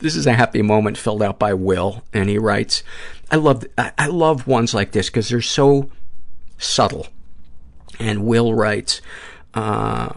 This is a happy moment filled out by Will, and he writes, I love, I love ones like this because they're so subtle. And Will writes, uh,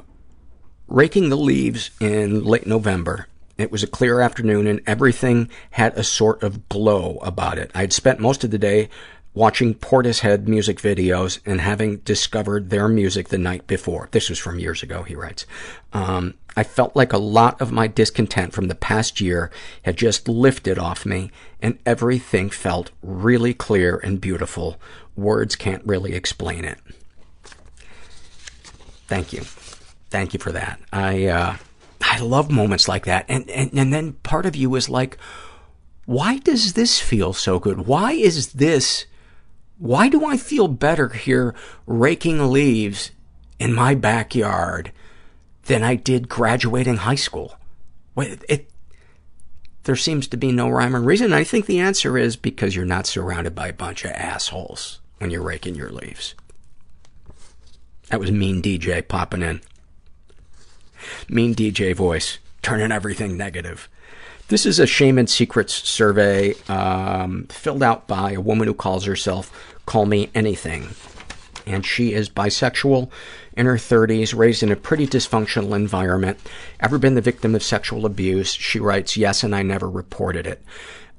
raking the leaves in late November. It was a clear afternoon and everything had a sort of glow about it. I'd spent most of the day watching Portishead music videos and having discovered their music the night before. This was from years ago, he writes. Um, I felt like a lot of my discontent from the past year had just lifted off me, and everything felt really clear and beautiful. Words can't really explain it. Thank you. Thank you for that. I, uh, I love moments like that. And, and, and then part of you is like, why does this feel so good? Why is this why do I feel better here raking leaves in my backyard than I did graduating high school? It, it, there seems to be no rhyme or reason. I think the answer is because you're not surrounded by a bunch of assholes when you're raking your leaves. That was Mean DJ popping in. Mean DJ voice, turning everything negative. This is a Shame and Secrets survey um, filled out by a woman who calls herself Call Me Anything. And she is bisexual, in her 30s, raised in a pretty dysfunctional environment. Ever been the victim of sexual abuse? She writes, yes, and I never reported it.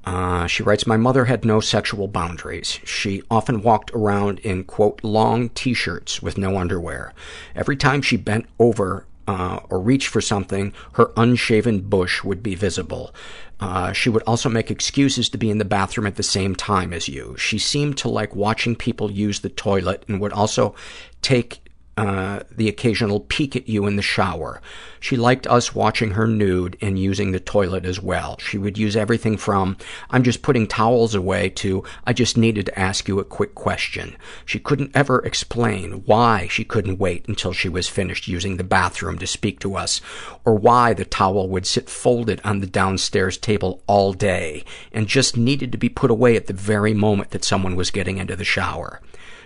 Uh, she writes, my mother had no sexual boundaries. She often walked around in, quote, long T-shirts with no underwear. Every time she bent over uh, or reach for something, her unshaven bush would be visible. Uh, she would also make excuses to be in the bathroom at the same time as you. She seemed to like watching people use the toilet and would also take uh, the occasional peek at you in the shower. She liked us watching her nude and using the toilet as well. She would use everything from, I'm just putting towels away, to, I just needed to ask you a quick question. She couldn't ever explain why she couldn't wait until she was finished using the bathroom to speak to us, or why the towel would sit folded on the downstairs table all day and just needed to be put away at the very moment that someone was getting into the shower.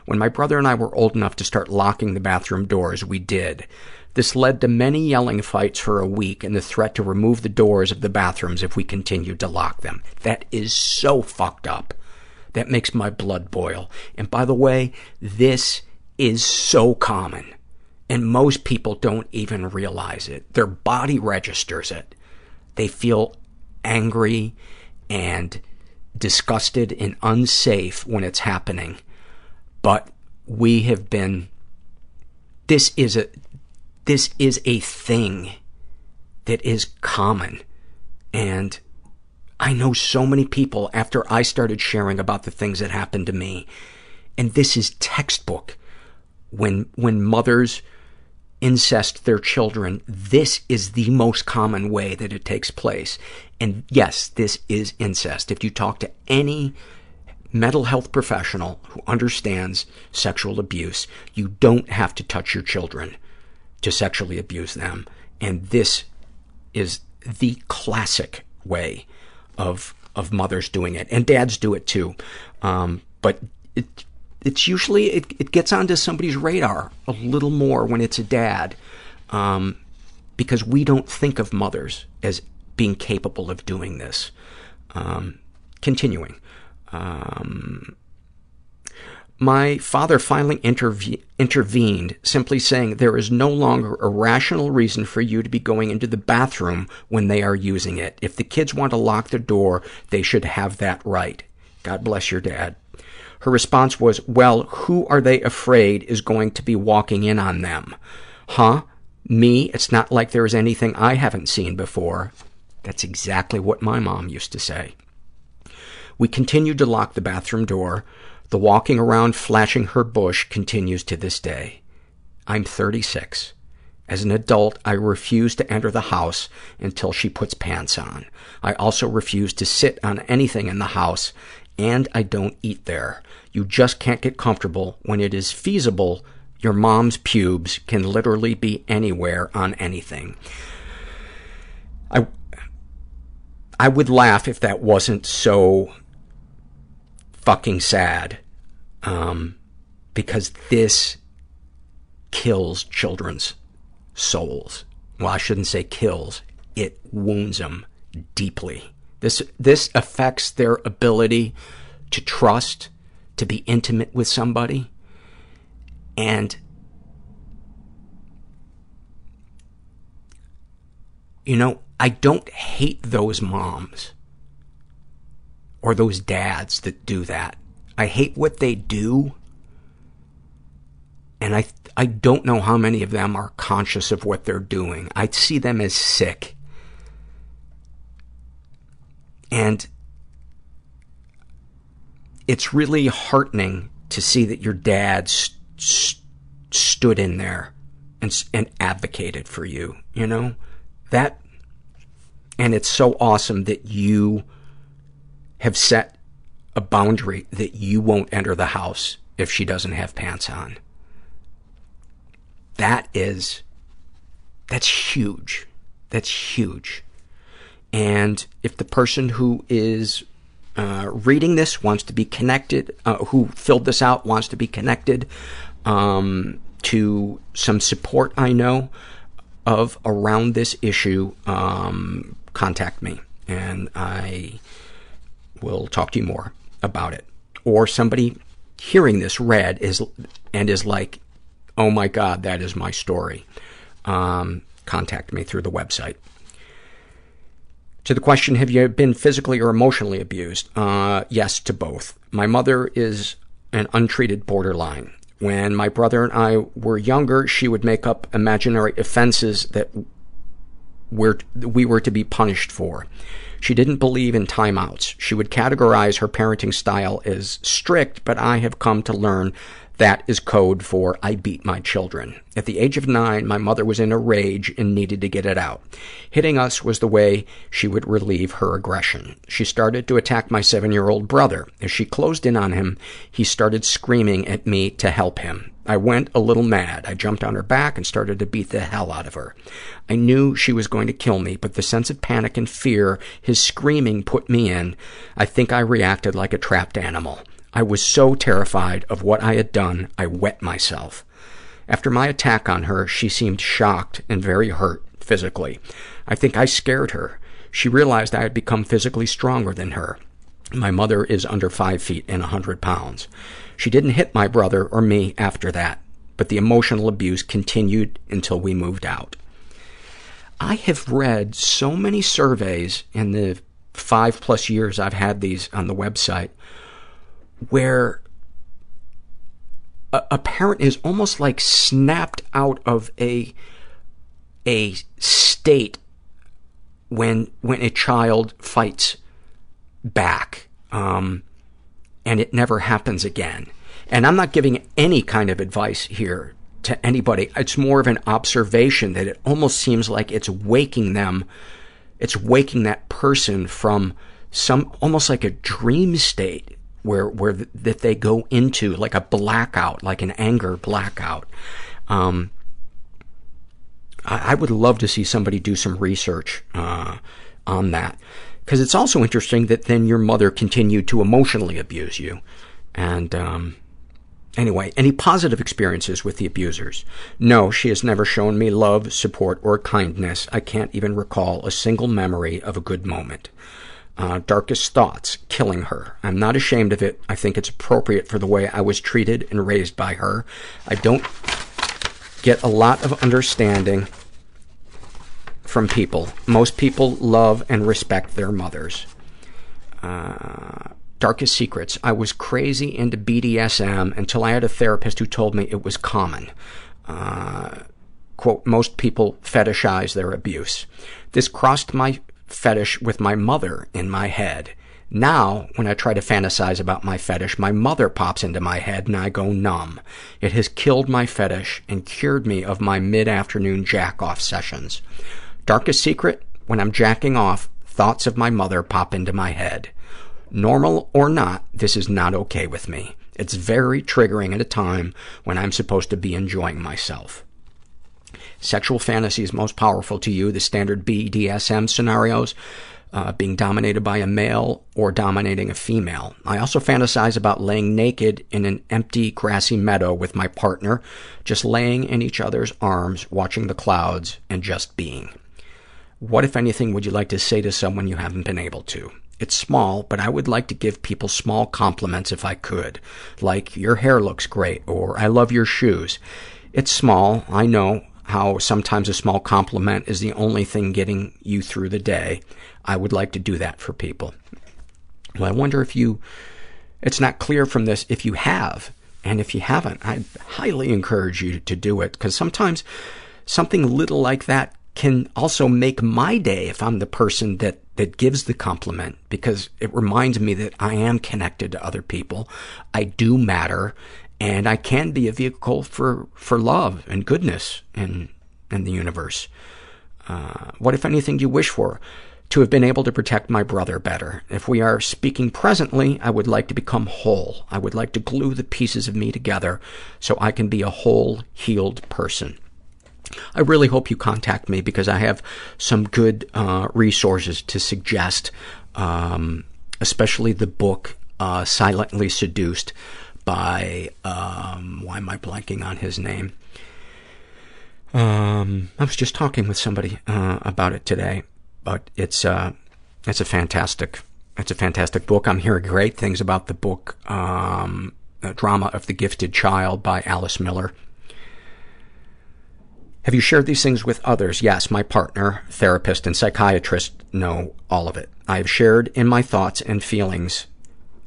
When my brother and I were old enough to start locking the bathroom doors, we did. This led to many yelling fights for a week and the threat to remove the doors of the bathrooms if we continued to lock them. That is so fucked up. That makes my blood boil. And by the way, this is so common. And most people don't even realize it. Their body registers it. They feel angry and disgusted and unsafe when it's happening but we have been, this is a, this is a thing that is common. And I know so many people after I started sharing about the things that happened to me, and this is textbook when, when mothers incest their children, this is the most common way that it takes place. And yes, this is incest. If you talk to any mental health professional who understands sexual abuse, you don't have to touch your children to sexually abuse them. And this is the classic way of of mothers doing it, and dads do it too. Um, but it, it's usually it, it gets onto somebody's radar a little more when it's a dad, um, because we don't think of mothers as being capable of doing this. Um, continuing. Um, my father finally interve- intervened, simply saying, there is no longer a rational reason for you to be going into the bathroom when they are using it. If the kids want to lock the door, they should have that right. God bless your dad. Her response was, well, who are they afraid is going to be walking in on them? Huh? Me? It's not like there is anything I haven't seen before. That's exactly what my mom used to say. We continued to lock the bathroom door. The walking around flashing her bush continues to this day. I'm 36. As an adult, I refuse to enter the house until she puts pants on. I also refuse to sit on anything in the house, and I don't eat there. You just can't get comfortable when it is feasible. Your mom's pubes can literally be anywhere on anything. I, I would laugh if that wasn't so fucking sad, um, because this kills children's souls. Well, I shouldn't say kills. It wounds them deeply. This, this affects their ability to trust, to be intimate with somebody. And, you know, I don't hate those moms or those dads that do that. I hate what they do, and I I don't know how many of them are conscious of what they're doing. I see them as sick. And it's really heartening to see that your dad st- st- stood in there and and advocated for you, you know? That and it's so awesome that you have set a boundary that you won't enter the house if she doesn't have pants on. That is, that's huge. That's huge. And if the person who is uh, reading this wants to be connected, uh, who filled this out wants to be connected um, to some support I know of around this issue, um, contact me. And I will talk to you more about it. Or somebody hearing this read is and is like, oh my God, that is my story. Um, contact me through the website. To the question, have you been physically or emotionally abused? Uh, yes to both. My mother is an untreated borderline. When my brother and I were younger, she would make up imaginary offenses that we're, we were to be punished for. She didn't believe in timeouts. She would categorize her parenting style as strict, but I have come to learn that is code for I beat my children. At the age of nine, my mother was in a rage and needed to get it out. Hitting us was the way she would relieve her aggression. She started to attack my seven-year-old brother. As she closed in on him, he started screaming at me to help him. I went a little mad. I jumped on her back and started to beat the hell out of her. I knew she was going to kill me, but the sense of panic and fear his screaming put me in, I think I reacted like a trapped animal. I was so terrified of what I had done, I wet myself. After my attack on her, she seemed shocked and very hurt physically. I think I scared her. She realized I had become physically stronger than her. My mother is under five feet and a hundred pounds. She didn't hit my brother or me after that, but the emotional abuse continued until we moved out. I have read so many surveys in the five plus years I've had these on the website where a, a parent is almost like snapped out of a a state when when a child fights back um, and it never happens again. And I'm not giving any kind of advice here to anybody. It's more of an observation that it almost seems like it's waking them, it's waking that person from some, almost like a dream state where, where th- that they go into, like a blackout, like an anger blackout. Um, I, I would love to see somebody do some research, uh, on that. Because it's also interesting that then your mother continued to emotionally abuse you. And, um, Anyway, any positive experiences with the abusers? No, she has never shown me love, support, or kindness. I can't even recall a single memory of a good moment. Uh, darkest thoughts, killing her. I'm not ashamed of it. I think it's appropriate for the way I was treated and raised by her. I don't get a lot of understanding from people. Most people love and respect their mothers. Uh, darkest secrets. I was crazy into BDSM until I had a therapist who told me it was common. Uh, quote, most people fetishize their abuse. This crossed my fetish with my mother in my head. Now, when I try to fantasize about my fetish, my mother pops into my head and I go numb. It has killed my fetish and cured me of my mid-afternoon jack-off sessions. Darkest secret, when I'm jacking off, thoughts of my mother pop into my head. Normal or not, this is not okay with me. It's very triggering at a time when I'm supposed to be enjoying myself. Sexual fantasies most powerful to you, the standard BDSM scenarios, uh, being dominated by a male or dominating a female. I also fantasize about laying naked in an empty, grassy meadow with my partner, just laying in each other's arms, watching the clouds, and just being. What, if anything, would you like to say to someone you haven't been able to? It's small, but I would like to give people small compliments if I could, like, your hair looks great, or I love your shoes. It's small, I know how sometimes a small compliment is the only thing getting you through the day. I would like to do that for people. Well, I wonder if you, it's not clear from this if you have, and if you haven't, I highly encourage you to do it, because sometimes something little like that can also make my day if I'm the person that, that gives the compliment because it reminds me that I am connected to other people. I do matter and I can be a vehicle for, for love and goodness in, in the universe. Uh, what, if anything, do you wish for? To have been able to protect my brother better. If we are speaking presently, I would like to become whole. I would like to glue the pieces of me together so I can be a whole, healed person. I really hope you contact me because I have some good uh, resources to suggest, um, especially the book uh, Silently Seduced by, um, why am I blanking on his name? Um, I was just talking with somebody uh, about it today, but it's uh, it's a fantastic it's a fantastic book. I'm hearing great things about the book, um, Drama of the Gifted Child by Alice Miller. Have you shared these things with others? Yes, my partner, therapist, and psychiatrist know all of it. I have shared in my thoughts and feelings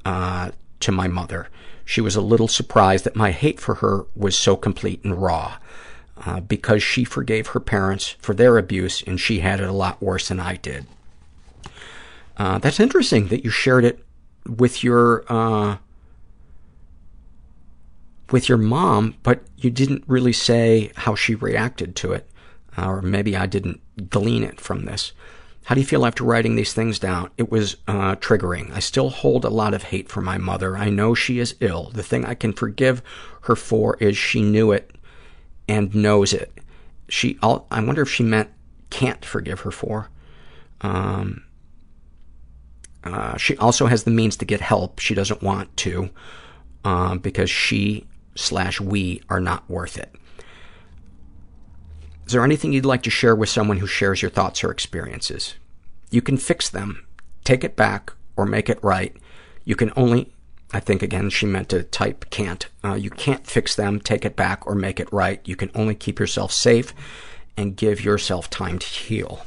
uh, to my mother. She was a little surprised that my hate for her was so complete and raw uh, because she forgave her parents for their abuse and she had it a lot worse than I did. Uh, that's interesting that you shared it with your uh, with your mom, but you didn't really say how she reacted to it, or maybe I didn't glean it from this. How do you feel after writing these things down? It was uh, triggering. I still hold a lot of hate for my mother. I know she is ill. The thing I can forgive her for is she knew it and knows it. She, I'll, I wonder if she meant can't forgive her for. Um, uh, she also has the means to get help. She doesn't want to um, because she slash we are not worth it. Is there anything you'd like to share with someone who shares your thoughts or experiences? You can fix them, take it back, or make it right. You can only, I think again she meant to type can't. Uh, you can't fix them, take it back, or make it right. You can only keep yourself safe and give yourself time to heal.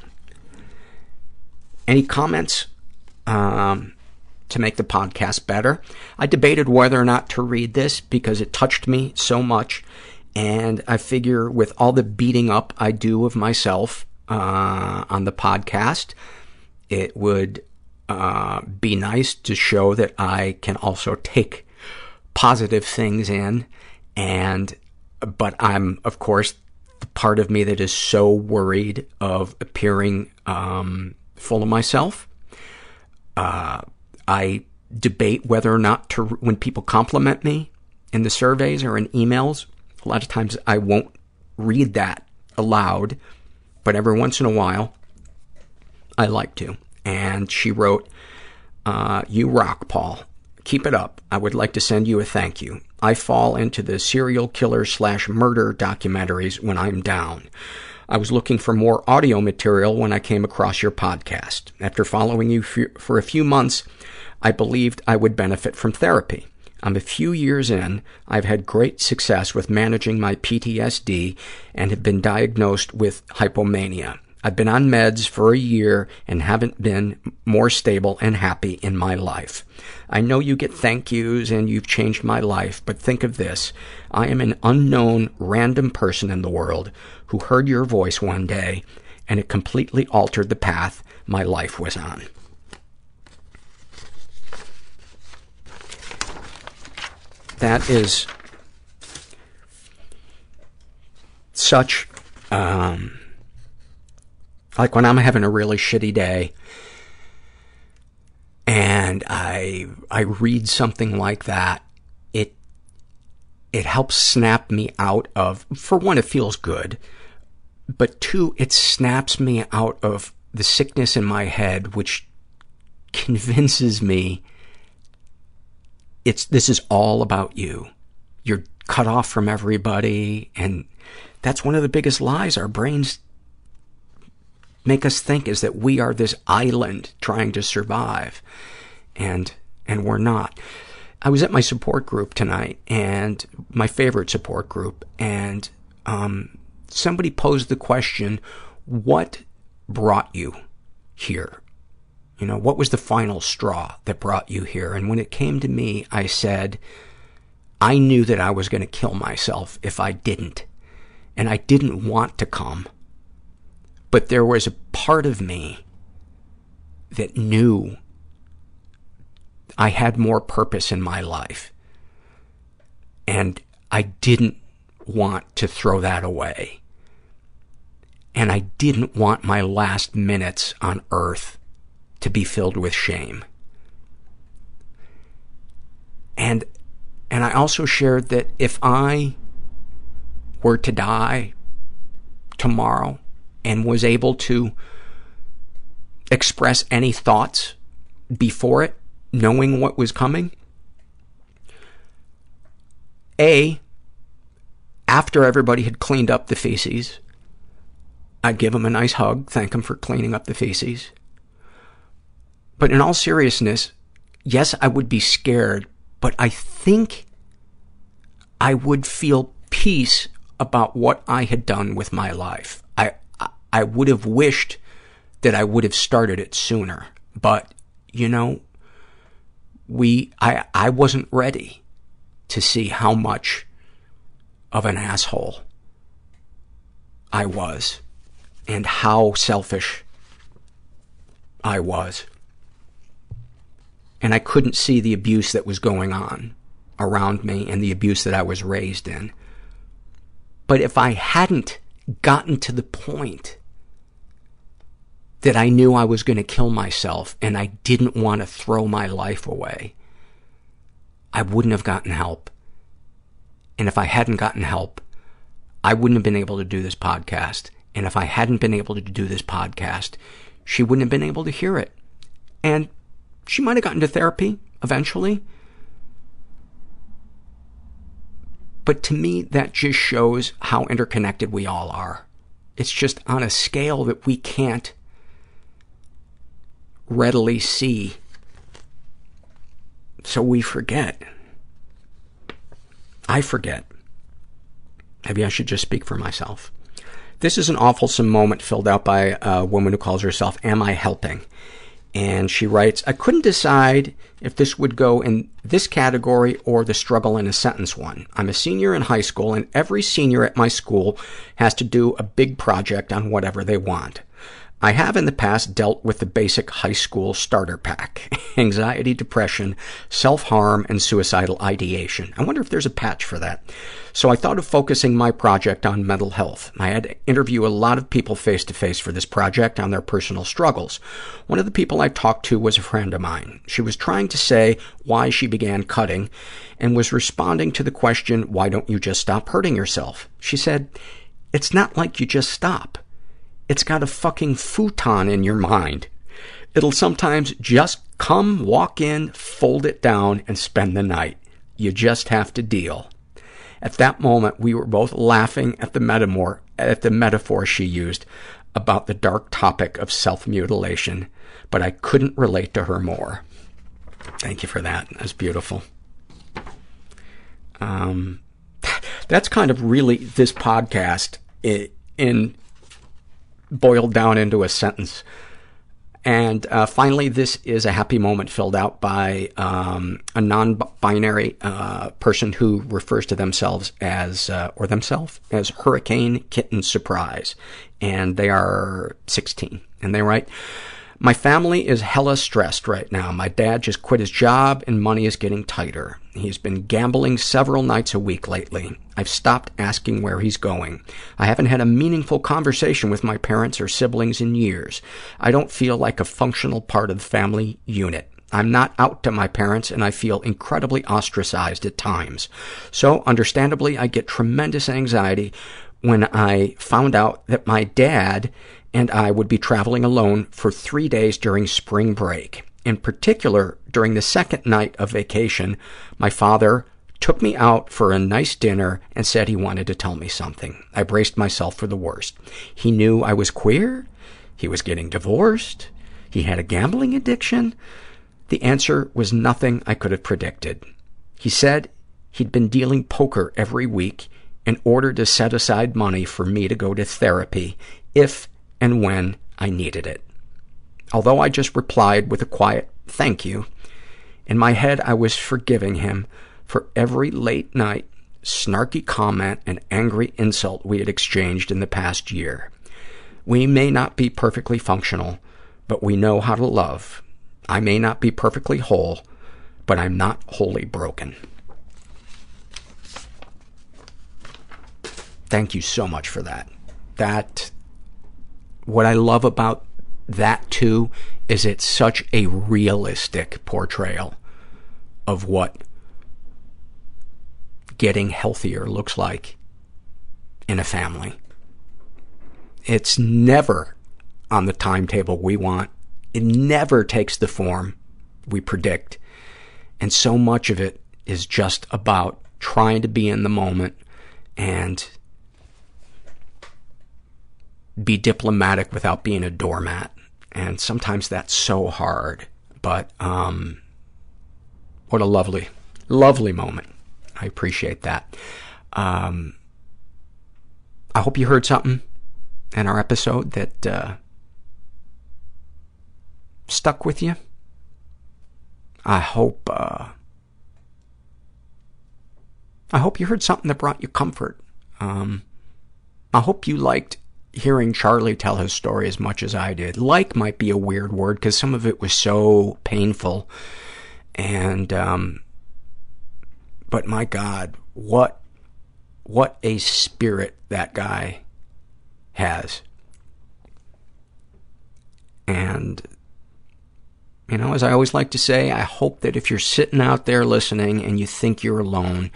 Any comments um, to make the podcast better? I debated whether or not to read this because it touched me so much and I figure with all the beating up I do of myself uh, on the podcast, it would uh, be nice to show that I can also take positive things in and but I'm, of course, the part of me that is so worried of appearing um, full of myself. Uh, I debate whether or not to, when people compliment me in the surveys or in emails, a lot of times I won't read that aloud, but every once in a while I like to. And she wrote, uh, you rock, Paul. Keep it up. I would like to send you a thank you. I fall into the serial killer slash murder documentaries when I'm down. I was looking for more audio material when I came across your podcast. After following you for a few months, I believed I would benefit from therapy. I'm a few years in. I've had great success with managing my PTSD and have been diagnosed with hypomania. I've been on meds for a year and haven't been more stable and happy in my life. I know you get thank yous and you've changed my life, but think of this. I am an unknown, random person in the world who heard your voice one day and it completely altered the path my life was on. That is such, um, like when I'm having a really shitty day and I, I read something like that, it, it helps snap me out of, for one, it feels good, but two, it snaps me out of the sickness in my head, which convinces me it's, this is all about you. You're cut off from everybody. And that's one of the biggest lies our brains make us think is that we are this island trying to survive. And, and we're not. I was at my support group tonight and my favorite support group and, um, somebody posed the question, what brought you here? You know, what was the final straw that brought you here? And when it came to me, I said, I knew that I was going to kill myself if I didn't. And I didn't want to come. But there was a part of me that knew I had more purpose in my life. And I didn't want to throw that away. And I didn't want my last minutes on earth to be filled with shame. And, and I also shared that if I were to die tomorrow and was able to express any thoughts before it, knowing what was coming, A, after everybody had cleaned up the feces, I'd give them a nice hug, thank them for cleaning up the feces. But in all seriousness, yes, I would be scared, but I think I would feel peace about what I had done with my life. I, I would have wished that I would have started it sooner, but, you know, we, I, I wasn't ready to see how much of an asshole I was and how selfish I was and I couldn't see the abuse that was going on around me and the abuse that I was raised in. But if I hadn't gotten to the point that I knew I was going to kill myself and I didn't want to throw my life away, I wouldn't have gotten help. And if I hadn't gotten help, I wouldn't have been able to do this podcast. And if I hadn't been able to do this podcast, she wouldn't have been able to hear it. And she might have gotten to therapy eventually. But to me, that just shows how interconnected we all are. It's just on a scale that we can't readily see. So we forget. I forget. Maybe I should just speak for myself. This is an awful moment filled out by a woman who calls herself Am I Helping? And she writes, I couldn't decide if this would go in this category or the struggle in a sentence one. I'm a senior in high school, and every senior at my school has to do a big project on whatever they want. I have in the past dealt with the basic high school starter pack <laughs> anxiety, depression, self harm, and suicidal ideation. I wonder if there's a patch for that. So I thought of focusing my project on mental health. I had to interview a lot of people face to face for this project on their personal struggles. One of the people I talked to was a friend of mine. She was trying to say why she began cutting and was responding to the question, why don't you just stop hurting yourself? She said, it's not like you just stop. It's got a fucking futon in your mind. It'll sometimes just come, walk in, fold it down, and spend the night. You just have to deal. At that moment, we were both laughing at the metaphor, at the metaphor she used about the dark topic of self-mutilation, but I couldn't relate to her more. Thank you for that. That's beautiful. Um, <laughs> that's kind of really this podcast in boiled down into a sentence. And uh, finally, this is a happy moment filled out by um, a non-binary uh, person who refers to themselves as, uh, or themselves, as Hurricane Kitten Surprise. And they are 16. And they write, my family is hella stressed right now. My dad just quit his job and money is getting tighter. He's been gambling several nights a week lately. I've stopped asking where he's going. I haven't had a meaningful conversation with my parents or siblings in years. I don't feel like a functional part of the family unit. I'm not out to my parents and I feel incredibly ostracized at times. So, understandably, I get tremendous anxiety when I found out that my dad and I would be traveling alone for three days during spring break. In particular, during the second night of vacation, my father took me out for a nice dinner and said he wanted to tell me something. I braced myself for the worst. He knew I was queer. He was getting divorced. He had a gambling addiction. The answer was nothing I could have predicted. He said he'd been dealing poker every week in order to set aside money for me to go to therapy if and when I needed it. Although I just replied with a quiet thank you, in my head I was forgiving him for every late night, snarky comment and angry insult we had exchanged in the past year. We may not be perfectly functional, but we know how to love. I may not be perfectly whole, but I'm not wholly broken. Thank you so much for that. That what I love about that too is it's such a realistic portrayal of what getting healthier looks like in a family. It's never on the timetable we want. It never takes the form we predict. And so much of it is just about trying to be in the moment and be diplomatic without being a doormat. And sometimes that's so hard. But um, what a lovely, lovely moment. I appreciate that. Um, I hope you heard something in our episode that uh, stuck with you. I hope uh, I hope you heard something that brought you comfort. Um, I hope you liked hearing Charlie tell his story as much as I did. Like might be a weird word because some of it was so painful. And, um, but my God, what, what a spirit that guy has. And, you know, as I always like to say, I hope that if you're sitting out there listening and you think you're alone,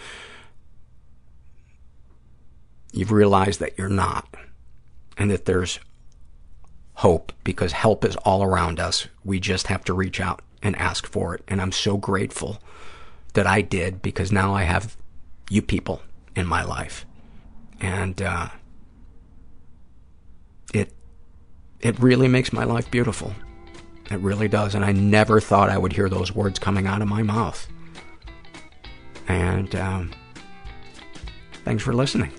you've realized that you're not and that there's hope because help is all around us. We just have to reach out and ask for it. And I'm so grateful that I did because now I have you people in my life. And, uh, it, it really makes my life beautiful. It really does. And I never thought I would hear those words coming out of my mouth. And, um, thanks for listening.